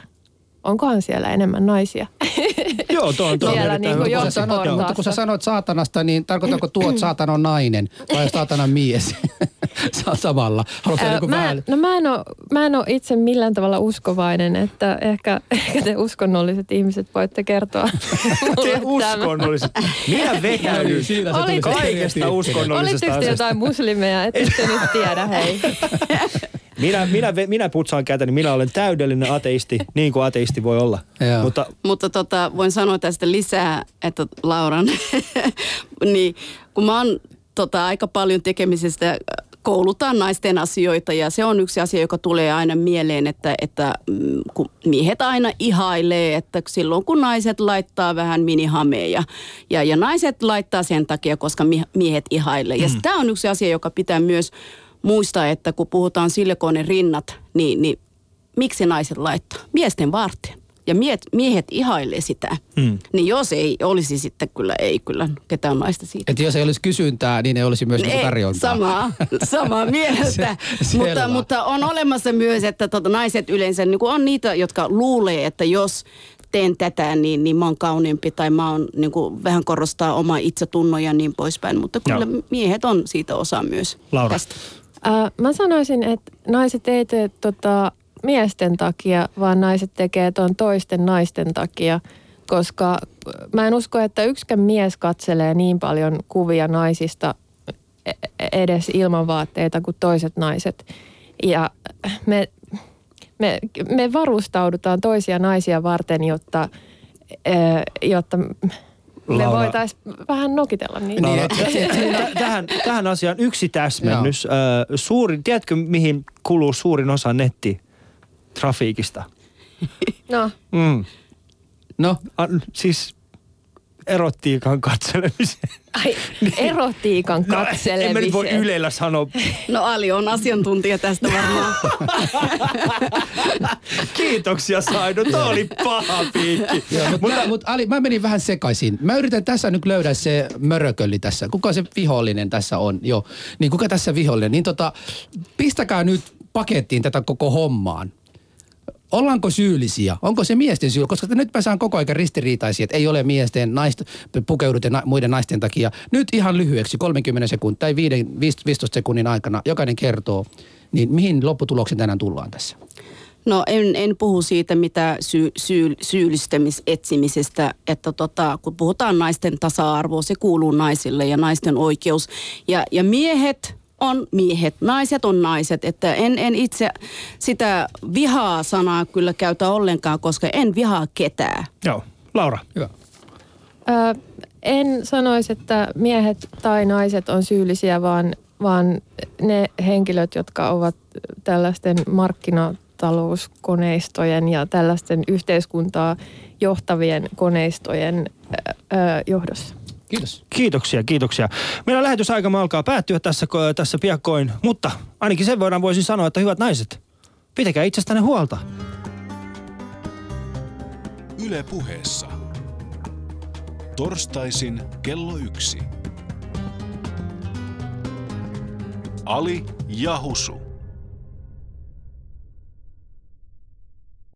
Onkohan siellä enemmän naisia? [laughs] Joo, tuo on, Siellä niinku hyvä. Kun sä sanot, mutta kun sä sanoit saatanasta, niin tarkoitatko tuo, että [clears throat] saatana on nainen vai saatanan mies [laughs] [laughs] samalla? Haluatko Ää, joku mä, vähän... no mä en, ole, mä en ole itse millään tavalla uskovainen, että ehkä, ehkä te uskonnolliset ihmiset voitte kertoa [laughs] Te uskonnolliset. Minä [laughs] vetäydyn Siinä se kaikesta uskonnollisesta Olitteko te jotain muslimeja? Ette te nyt tiedä, hei. Minä, minä, minä putsaan käteni, minä olen täydellinen ateisti, niin kuin ateisti voi olla. Joo. Mutta Mutta tota, voin sanoa tästä lisää, että Lauran, niin kun mä oon tota, aika paljon tekemisestä koulutaan naisten asioita ja se on yksi asia, joka tulee aina mieleen, että, että mm, kun miehet aina ihailee, että silloin kun naiset laittaa vähän minihameja ja, ja naiset laittaa sen takia, koska miehet ihailee. Ja mm. tämä on yksi asia, joka pitää myös muistaa, että kun puhutaan silikoinen rinnat, niin, niin miksi naiset laittaa? Miesten varten ja miehet, miehet ihailee sitä, hmm. niin jos ei olisi sitten kyllä, ei kyllä ketään naista siitä. Että jos ei olisi kysyntää, niin ei olisi myös niinku ei, tarjontaa. Samaa, samaa [laughs] mieltä. se, mutta, mutta on olemassa myös, että tota, naiset yleensä niin on niitä, jotka luulee, että jos teen tätä, niin, niin mä oon kauniimpi tai mä oon niin kuin, vähän korostaa oma itsetunnon ja niin poispäin. Mutta kyllä Joo. miehet on siitä osa myös Laura. tästä. Äh, mä sanoisin, että naiset ei tee tota, miesten takia, vaan naiset tekee tuon toisten naisten takia, koska mä en usko, että yksikään mies katselee niin paljon kuvia naisista e-, edes ilman vaatteita kuin toiset naiset. Ja me, me, me varustaudutaan toisia naisia varten, jotta, jotta me voitaisiin vähän nokitella niitä. No, no, tähän, tähän asiaan yksi täsmennys. Suurin, tiedätkö mihin kuluu suurin osa netti trafiikista. [laughs] No. Mm. No? A, siis erotiikan katselemiseen. Ai, [laughs] erotiikan no, katselemiseen. En mä nyt voi Ylellä sanoa. No Ali on asiantuntija tästä varmaan. [laughs] Kiitoksia Saido, tuo oli paha piikki. Mutta, mutta, mutta Ali, mä menin vähän sekaisin. Mä yritän tässä nyt löydä se mörökölli tässä. Kuka se vihollinen tässä on? Joo, niin kuka tässä vihollinen? Niin tota, pistäkää nyt pakettiin tätä koko hommaan ollaanko syyllisiä? Onko se miesten syy? Koska nyt mä saan koko ajan ristiriitaisia, että ei ole miesten naist, pukeudut na, muiden naisten takia. Nyt ihan lyhyeksi, 30 sekuntia tai 15 sekunnin aikana jokainen kertoo, niin mihin lopputuloksen tänään tullaan tässä? No en, en puhu siitä mitä sy, syy, syyllistämisetsimisestä, että tota, kun puhutaan naisten tasa-arvoa, se kuuluu naisille ja naisten oikeus. Ja, ja miehet on miehet, naiset on naiset. Että en, en itse sitä vihaa sanaa kyllä käytä ollenkaan, koska en vihaa ketään. Joo. Laura. Hyvä. Ö, en sanoisi, että miehet tai naiset on syyllisiä, vaan, vaan ne henkilöt, jotka ovat tällaisten markkinatalouskoneistojen ja tällaisten yhteiskuntaa johtavien koneistojen ö, ö, johdossa. Kiitos. Kiitoksia, kiitoksia. Meidän lähetysaika alkaa päättyä tässä, tässä piakkoin, mutta ainakin sen voidaan voisin sanoa, että hyvät naiset, pitäkää itsestänne huolta. Yle puheessa. Torstaisin kello yksi. Ali ja Husu.